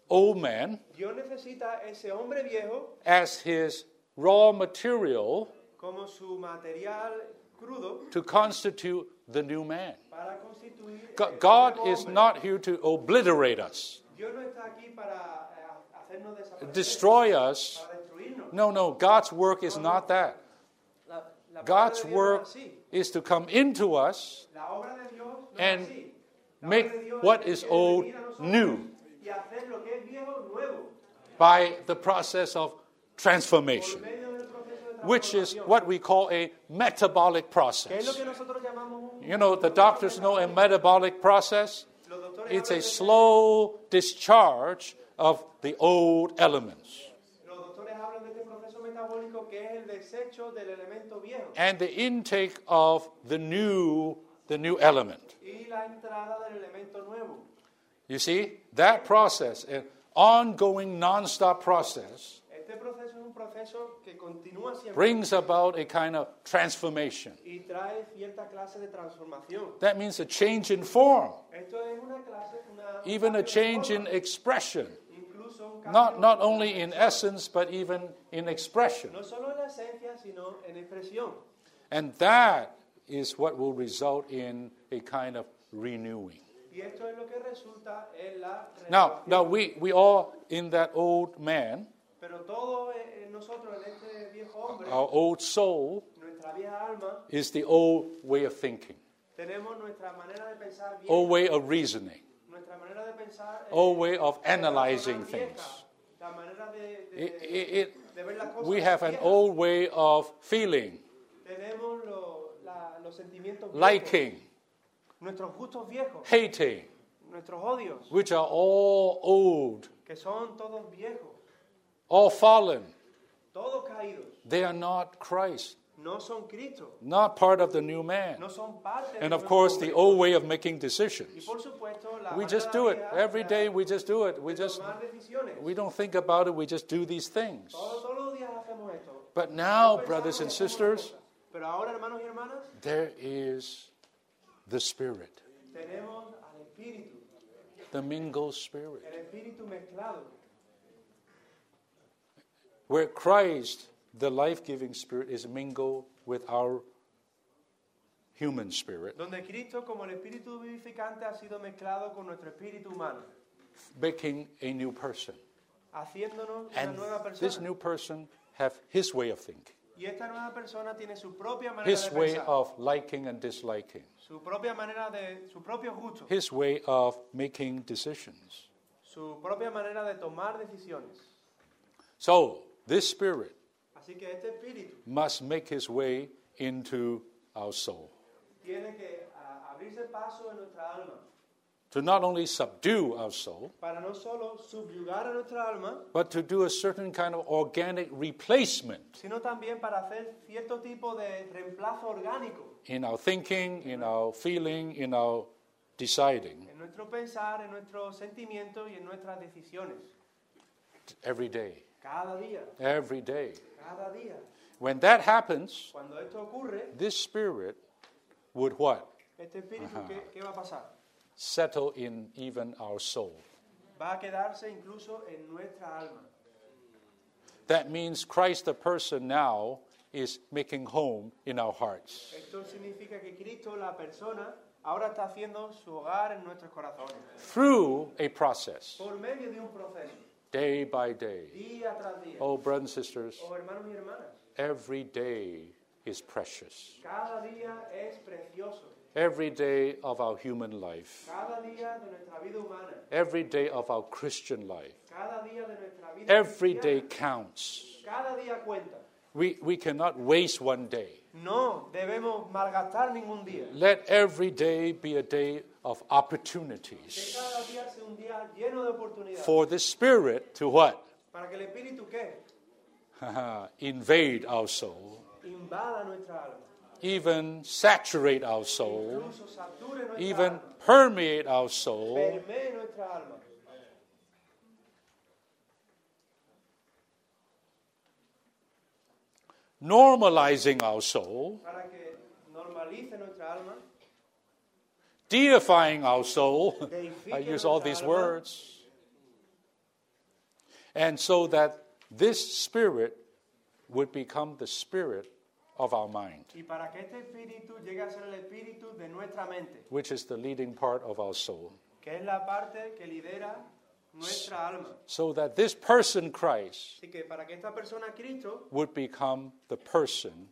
old man Dios necesita ese hombre viejo as his raw material como su material to constitute the new man. para constituir. Go- el God is not here to obliterate us, Dios no está aquí para eh, destroy us. No, no, God's work is not that. La, la palabra God's work no es así. is to come into us La obra de Dios no and es así. La make obra de Dios what is old venir a nosotros new Y hacer lo que es viejo nuevo. by the process of transformation, medio del proceso de which is what we call a metabolic ¿Qué es lo process. que nosotros llamamos un- You know, the doctors know a metabolic process. It's a slow discharge of the old elements. Los doctores hablan de este proceso metabólico que es el desecho del elemento viejo and the intake of the new the new element y la entrada del elemento nuevo. you see that process an ongoing non-stop process Este proceso es un proceso proceso que continúa siempre brings about a kind of transformation. y trae cierta clase de transformación. That means a change in form, Esto es una clase, una, even a change in expression. incluso un cambio Not, not only in essence, but even in expression. no solo en la esencia, sino en expresión. And that is what will result in a kind of renewing. Y esto es lo que resulta en la Now, now we, we all, in that old man, Pero todo eh, en nosotros, en este viejo hombre, our old soul, nuestra vieja alma, is the old way of thinking, tenemos nuestra manera de pensar vieja, old way of reasoning, nuestra manera de pensar eh, old way of analyzing things. la manera de, de- It, it, it, de ver las cosas we have an old way of feeling, Tenemos lo- la- los sentimientos viejos, liking, nuestros gustos viejos, hating, nuestros odios, which are all old, que son todos viejos, all fallen. todos caídos. They are not Christ, No son Cristo, not part of the new man. no son parte And of course, the old way of making Y decisions. por supuesto, la We just do it. Every day we just do it. We just we don't think about it, we just do these things. Todos, todos los días hacemos esto. But now, No brothers and y sisters. Pero ahora, hermanos y hermanas, there is the Spirit, tenemos al Espíritu, the mingled Spirit, el Espíritu mezclado, where Christ, the life giving Spirit, is mingled with our human spirit, donde Cristo, como el Espíritu vivificante, ha sido mezclado con nuestro Espíritu humano, making a new person. haciéndonos una And nueva this new person have his way of thinking, Y esta nueva persona tiene su propia manera his de way pensar, of liking and disliking, su propia manera de, su propio gusto, his way of making decisions. su propia manera de tomar decisiones. So, this spirit Así que este must make his way into our soul. tiene que a, paso en alma. To not only subdue our soul, para no solo subyugar a nuestra alma, but to do a certain kind of organic replacement sino para hacer tipo de in our thinking, in our feeling, in our deciding en pensar, en y en every day. Cada día, Every day. cada día. When that happens, esto ocurre, this spirit would what? este espíritu, ¿qué, qué va a pasar? Settle in even our soul. Va a quedarse incluso en nuestra alma. That means Christ, the person, now is making home in our hearts. Esto significa que Cristo, la persona, ahora está haciendo su hogar en nuestros corazones. Through a process, Por medio de un proceso, day by day. día tras día. Oh, brothers and sisters, Oh, hermanos y hermanas, every day is precious. cada día es precioso. Every day of our human life, Cada día de nuestra vida humana, every day of our Christian life, cada día de nuestra vida every day counts. cada día cuenta. We, we cannot waste one day. No debemos malgastar ningún día. Let every day be a day of Que opportunities cada día sea un día lleno de oportunidades. for the Spirit to what? Para que el Espíritu ¿qué? Invade our soul, invada nuestra alma. even saturate our soul, Incluso sature nuestra even alma. permeate our soul Permee nuestra alma. Normalizing our soul, Para que normalice nuestra alma. deifying our soul. I use all these words. And so that this spirit would become the spirit of our mind, Y para que este espíritu llegue a ser el espíritu de nuestra mente, which is the leading part of our soul. Que es la parte que lidera nuestra alma. So that this person, Christ, que para que esta persona, Cristo, would become the person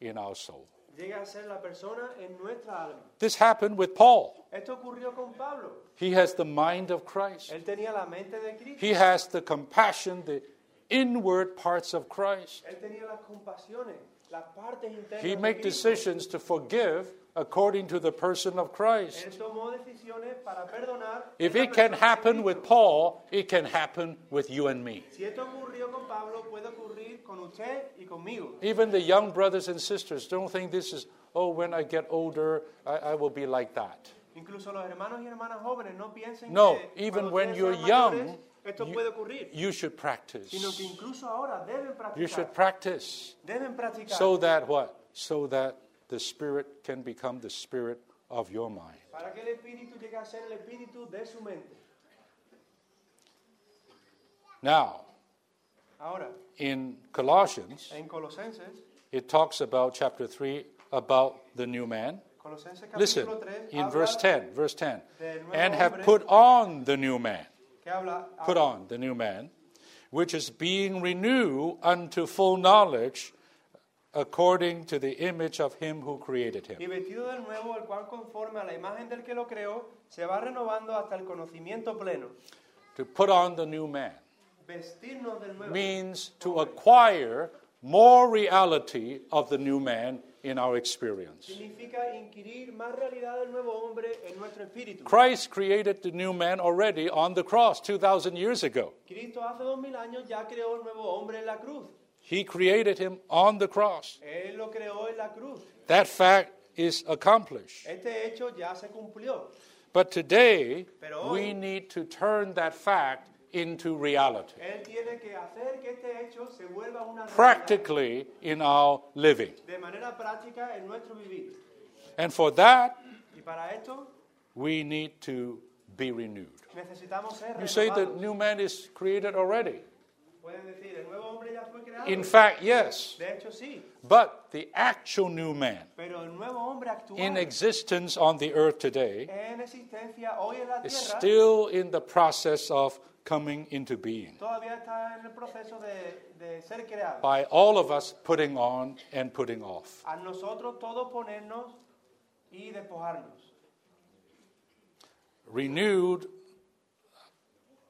in our soul. a ser la persona en nuestra alma. This happened with Paul. Esto ocurrió con Pablo. He has the mind of Christ. Él tenía la mente de Cristo. He has the compassion, the inward parts of Christ. Él tenía las compasiones, las partes internas He de made decisions to forgive according to the person of Christ. Él tomó decisiones para perdonar. If it can happen with Paul, it can happen with you and me. Si esto ocurrió con Pablo, puede ocurrir con usted y conmigo. Even the young brothers and sisters don't think this is, oh, when I get older, I, I will be like that. Incluso los hermanos y hermanas jóvenes no piensen No, que even when you're young, You- you should practice. sino que incluso ahora deben You should practice so that what? So that the spirit can become the spirit of your mind. para que el a ser el de su mente. Now, Ahora, in Colossians, it talks about chapter 3 about the new man. Listen, 3, in verse 10, verse 10. And have put on the new man. Put on the new man, which is being renewed unto full knowledge according to the image of him who created him. y vestido del nuevo, el cual conforme a la imagen del que lo creó, se va renovando hasta el conocimiento pleno. To put on the new man Vestirnos del nuevo means to acquire more reality of the new man in our experience. significa inquirir más realidad del nuevo hombre en nuestro espíritu. Christ created the new man already on the cross 2,000 years ago. Cristo hace dos mil años ya creó el nuevo hombre en la cruz. He created him on the cross. Él lo creó en la cruz. That fact is accomplished. Este hecho ya se cumplió. But today, Pero hoy- we need to turn that fact into reality, Él tiene que hacer que este hecho se vuelva una realidad practically in our living. de manera práctica en nuestro vivir. And for that, Y para esto we need to be renewed. necesitamos ser You say the new man is created already. In fact, yes. de hecho, sí. But the actual new man Pero el nuevo actual in existence on the earth today en hoy en la is still in the process of coming into being está en el de, de ser by all of us putting on and putting off. A todos y. Renewed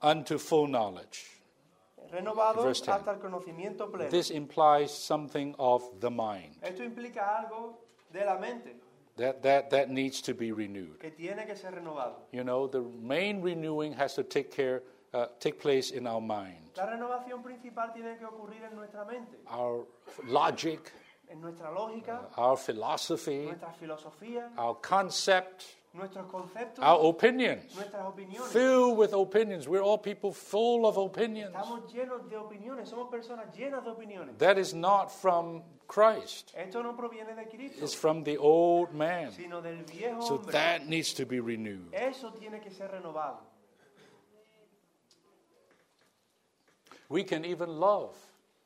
unto full knowledge. Renovados hasta el conocimiento pleno. This implies something of the mind Esto implica algo de la mente that, that, that needs to be renewed. que tiene que ser renovado. You know, the main renewing has to take care, uh, take place in our mind. La renovación principal tiene que ocurrir en nuestra mente, Our logic, en nuestra lógica, our philosophy, nuestra filosofía, our concept, our opinions. Filled with opinions. We're all people full of opinions. Estamos llenos de opiniones, somos personas llenas de opiniones. That is not from Christ, no proviene de Cristo, it's from the old man. sino del viejo So that needs to be renewed. Eso tiene que ser renovado. We can even love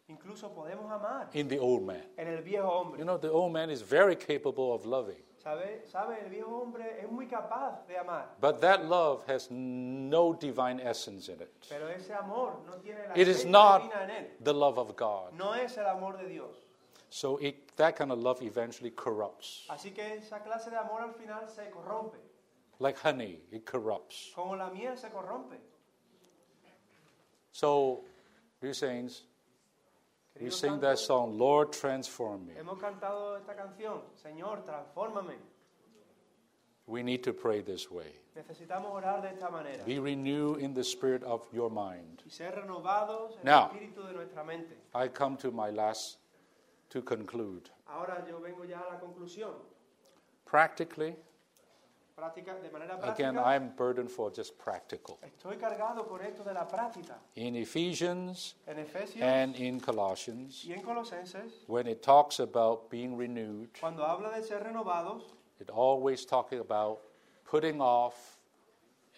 Incluso podemos amar in the old man. en el viejo hombre. You know, the old man is very capable of loving, ¿Sabe? ¿Sabe? El viejo hombre es muy capaz de amar, but that love has no divine essence in it. pero ese amor no tiene la It is not divina en él. the love of God. No es el amor de Dios. So it, that kind of love eventually corrupts. Así que esa clase de amor al final se corrompe. Like honey, it corrupts. Como la miel se corrompe. So, dear saints, we sing that song, Lord, transform me. Hemos cantado esta canción, Señor, transfórmame. We need to pray this way. Necesitamos orar de esta manera Be renewed in the spirit of your mind. y ser renovados en Now. el espíritu de nuestra mente. I come to my last to conclude. Ahora yo vengo ya a la conclusión. Practically, Práctica, de manera again, I'm burdened for just practical. estoy cargado por esto de la práctica. In Ephesians En Efesios and in Colossians, y en Colosenses, when it talks about being renewed, cuando habla de ser renovados, it always talking about putting off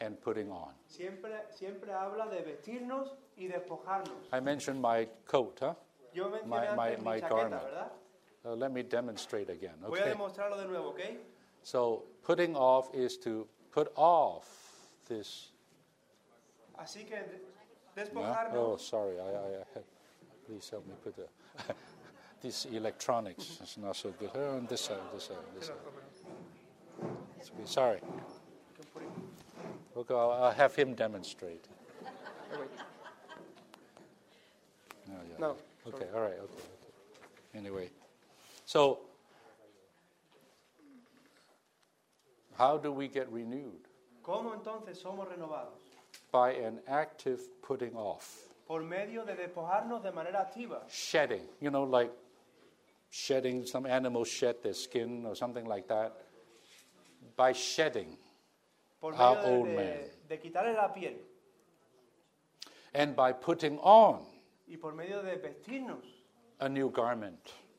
and putting on. siempre, siempre habla de vestirnos y despojarnos. I mentioned my coat, huh? Yo mencioné My- my- antes my chaqueta, garment. ¿verdad? Uh, let me demonstrate again. Voy a Okay. demostrarlo de nuevo, ¿ok? So putting off is to put off this. Así que despojarnos Oh, sorry. I, I, I please help me put the. this electronics It's not so good. Oh, on this side, this side, this side. Okay, Sorry. Okay, I'll, I'll have him demonstrate. No, oh, yeah. No. Okay, all right, okay, okay. Anyway, so how do we get renewed? ¿Cómo entonces somos renovados? By an active putting off, Por medio de despojarnos de manera activa. shedding. You know, like shedding, some animals shed their skin or something like that. By shedding. Por Our medio old de, man. de, de quitarle la piel. and by putting on y por medio de vestirnos a new garment,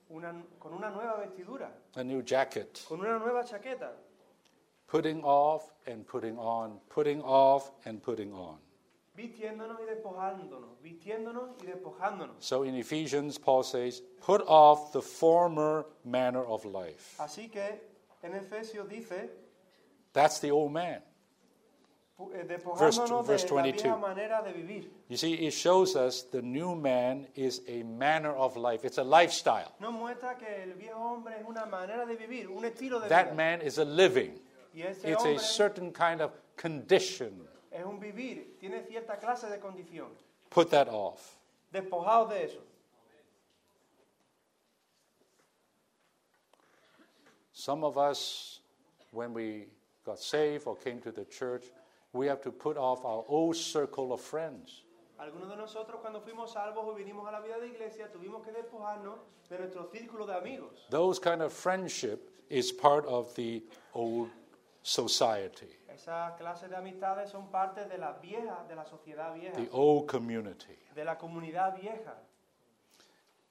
una- con una nueva vestidura, a new jacket, con una nueva chaqueta, putting off and putting on, putting off and putting on. vistiéndonos y despojándonos, vistiéndonos y despojándonos. So in Ephesians, Paul says, put off the former manner of life. Así que en Efesios dice, That's the old man. pu- eh, despojándonos verse de la 22. manera de vivir. You see, it shows us the new man is a manner of life, it's a lifestyle. Nos muestra que el viejo hombre es una manera de vivir, un estilo de That vida. man is a living, it's a certain kind of condition. es un vivir, tiene cierta clase de condición. Put that off. Despojados de eso. Some of us, when we got saved or came to the church, we have to put off our old circle of friends. Algunos de nosotros cuando fuimos salvos o vinimos a la vida de iglesia tuvimos que despojarnos de nuestro círculo de amigos. Those kind of friendship is part of the old society, Esas clases de amistades son parte de la vieja, de la sociedad vieja, the old community. de la comunidad vieja.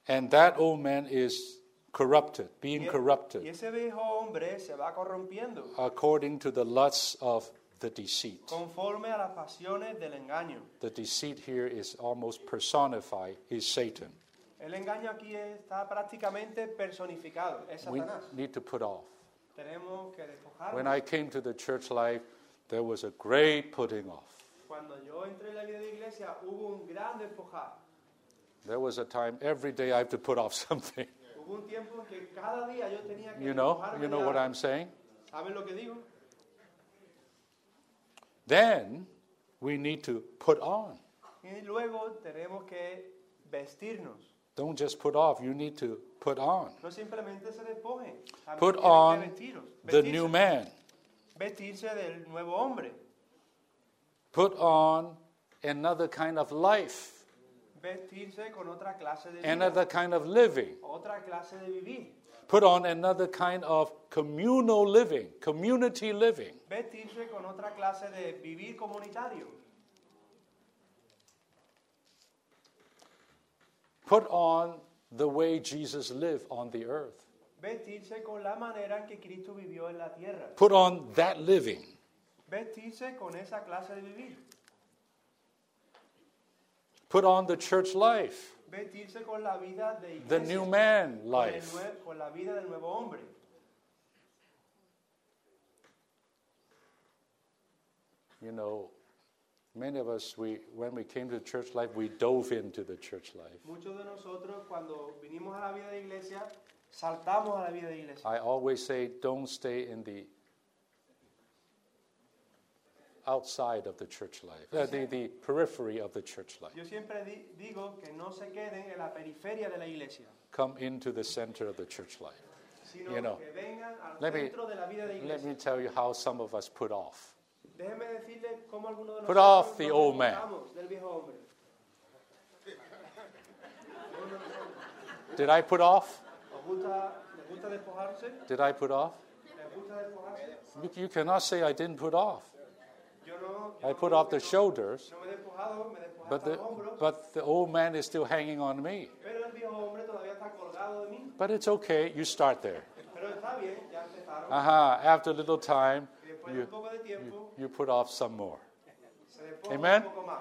And that old man is corrupted, being e- y corrupted ese viejo hombre se va corrompiendo according to the lusts of the deceit. conforme a las pasiones del engaño. The deceit here is almost personified, is Satan. El engaño aquí está prácticamente personificado, es We need to put off. Tenemos que despojarnos. When I came to the church life, there was a great putting off. Cuando yo entré en la vida de iglesia hubo un gran despojar. There was a time every day I have to put off something. Hubo un tiempo en que cada día yo tenía que You know, you know what. I'm saying? ¿Saben lo que digo? Then we need to put on. Y luego tenemos que vestirnos. Don't just put off, you need to put on. No simplemente se despojen. Put on vestiros, the vestirse, new man. vestirse del nuevo hombre. Put on another kind of life, Vestirse con otra clase de vida. another kind of living. Otra clase de vivir. Put on another kind of communal living, community living. Vestirse con otra clase de vivir comunitario. Put on the way Jesus lived on the earth. Vestirse con la manera en que Cristo vivió en la tierra. Put on that living. Vestirse con esa clase de vivir. Put on the church life, Vestirse con la vida de the new man con, el life. con la vida del nuevo hombre. You know, many of us, we, when we came to church life, we dove into the church life. Muchos de nosotros cuando vinimos a la vida de iglesia, saltamos a la vida de iglesia. I always say, don't stay in the outside of the church life, uh, the, the periphery of the church life. Yo siempre di- digo que no se queden en la periferia de la iglesia, Come into the center of the church life. sino You know, que vengan al let me- de la vida de Let me tell you how some of us put off. Déjenme decirles cómo algunos de Put off the old man. despojamos del viejo hombre. Did I put off? ¿Os gusta, ¿Les gusta despojarse? Did I put off? ¿Les gusta despojarse? You, you cannot say I didn't put off. Yo no, yo I put off the shoulders, No me he despojado, me he but hasta the, los hombros, but the old man is still hanging on me. pero el viejo hombre todavía está colgado de mí. But it's okay, you start there. Pero está bien, ya empezaron. Aha, after a little time, y después de you, un poco de tiempo, you put off some more. Amen. un poco más.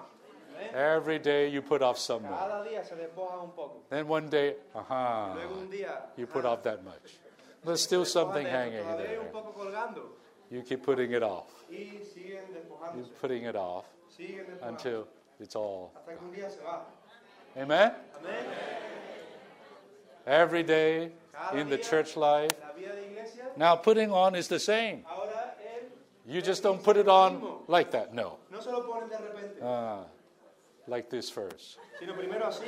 Amén. Every day you put off some more. Cada día se despoja un poco. Then one day, aha, día you put off that much. There's still something hanging there. un poco colgando. You keep putting it off. You're putting it off until it's all. Hasta que un día se va. Amen? Every day in the church life. en la vida de iglesia, Now, putting on is the same. You just don't put it on like that. No. no se ponen de repente, Ah, like this first. sino primero así,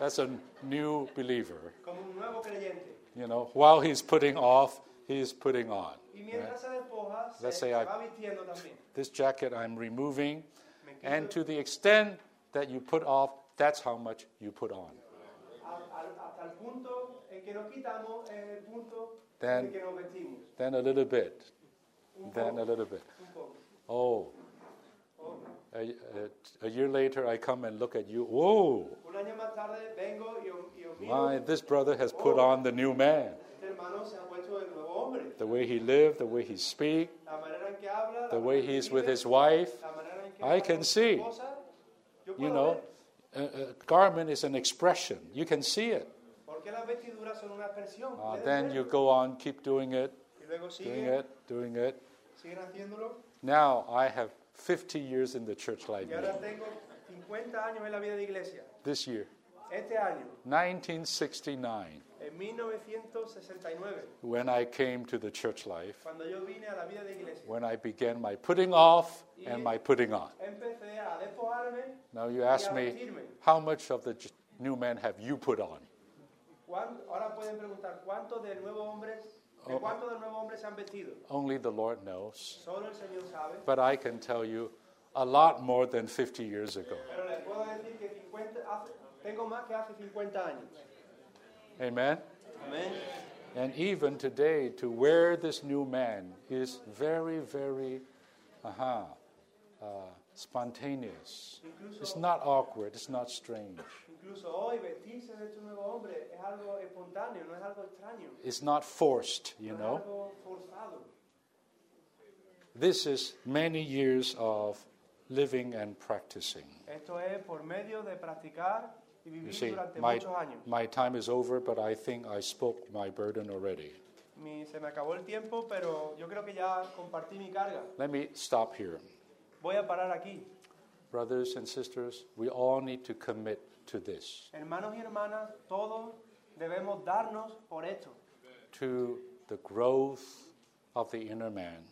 That's a new believer. como un nuevo creyente. You know, while he's putting off, he's putting on. Y mientras se despoja, se, Let's say I-. This jacket I'm removing, and to the extent that you put off, that's how much you put on. al- al- punto en que nos quitamos el punto Then- en que nos vestimos. Then a little bit. Then a little bit. Oh, A, a, a year later, I come and look at you. Whoa, Un año más tarde vengo y os, y os miro. my, this brother has put on the new man. Este hermano se ha puesto el nuevo hombre. The way he lived, the way he speak, La manera en que habla, the way he's with his wife. la manera en que I can see. You know, a, a garment is an expression. You can see it. Porque las vestiduras son una expresión. Uh, then you go on, keep doing it, doing it, doing it. Now I have 50 years in the church like Y me. ahora tengo 50 años en la vida de iglesia. This year, 1969, when I came to the church life, yo vine a la vida de when I began my putting off and my putting on. a. Now you ask me, how much of the new man have you put on? ¿Cuán- Ahora pueden preguntar, ¿cuántos del nuevo hombre, de Oh. del nuevo hombre se han vestido? Only the Lord knows. Solo el Señor sabe. But I can tell you a lot more than 50 years ago. Pero les puedo decir que 50, hace- tengo más que hace 50 años. Amen? Amén. And even today, to wear this new man is very, very uh-huh, uh, spontaneous. It's not awkward, it's not strange. Incluso hoy vestirse de nuevo hombre es algo espontáneo, no es algo extraño, It's not forced, you no know. es algo forzado. This is many years of living and practicing. Esto es por medio de practicar y You vivir see, durante my, muchos años. my time is over, but I think I spoke my burden already. Mi- se me acabó el tiempo, pero yo creo que ya compartí mi carga. Let me stop here. Voy a parar aquí. Brothers and sisters, we all need to commit to this, Hermanos y hermanas, todos debemos darnos por esto, to the growth of the inner man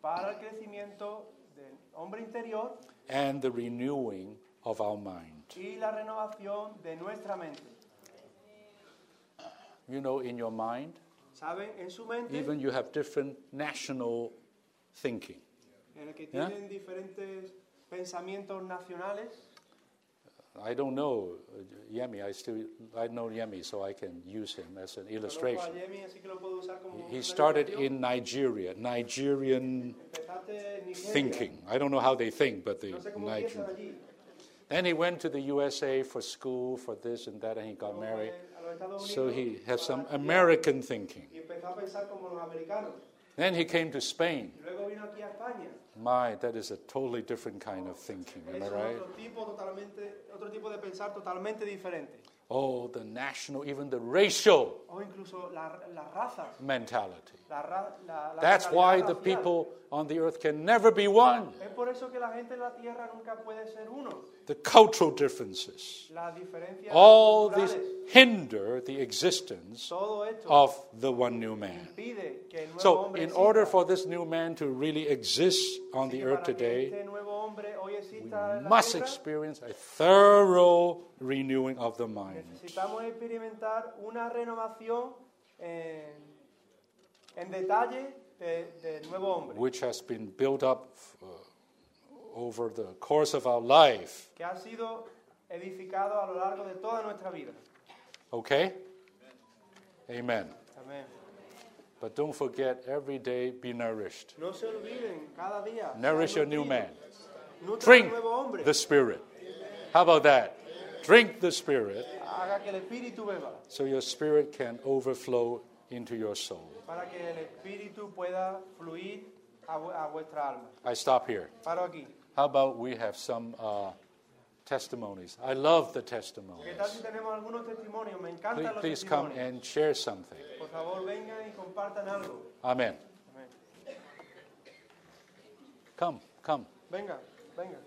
para el crecimiento del hombre interior and the renewing of our mind. y la renovación de nuestra mente. You know, in your mind, ¿Saben? En su mente, even you have different national thinking. en el que tienen diferentes pensamientos nacionales. I don't know uh, Yemi. I still I know Yemi, so I can use him as an illustration. Yemi, así que lo puedo usar como He started in Nigeria, Nigerian Empezaste en Nigeria. thinking. I don't know how they think, but the No sé cómo empiezan Nigerian. Then he went to the USA for school, for this and that, and he got married. fue a los Estados So he has some American thinking. Y empezó a pensar como los americanos. Then he came to Spain. Y luego vino aquí a España. My, that is a totally different kind of thinking. Am I right? otro tipo, totalmente, otro tipo de pensar totalmente diferente. Oh, the national, even the racial O incluso la- las razas. mentality. La, ra- la- la That's mentalidad why the racial. people on the earth can never be one. Es por eso que la gente en la tierra nunca puede ser uno. The cultural differences. All these hinder the existence of the one new man. impide que el nuevo So, in order for this new man to really exist on the earth today, este nuevo hombre hoy exista en la must experience a thorough renewing of the mind. necesitamos experimentar una renovación en, en detalle de- del nuevo hombre, which has been built up uh, over the course of our life. que ha sido edificado a lo largo de toda nuestra vida. Okay? Amen. Amén. But don't forget, every day be nourished. No se olviden cada día. Nourish your new man. Nutra Drink nuevo hombre. the Spirit. How about that? Drink the Spirit Haga que el espíritu beba, so your spirit can overflow into your soul. para que el espíritu pueda fluir a, a vuestra alma. I stop here. Paro aquí. How about we have some uh, testimonies? I love the ¿Qué testimonies. si tenemos algunos testimonios? Me Please, please come and share something. Por favor, vengan y compartan algo. Amen. Come, come. Venga, venga.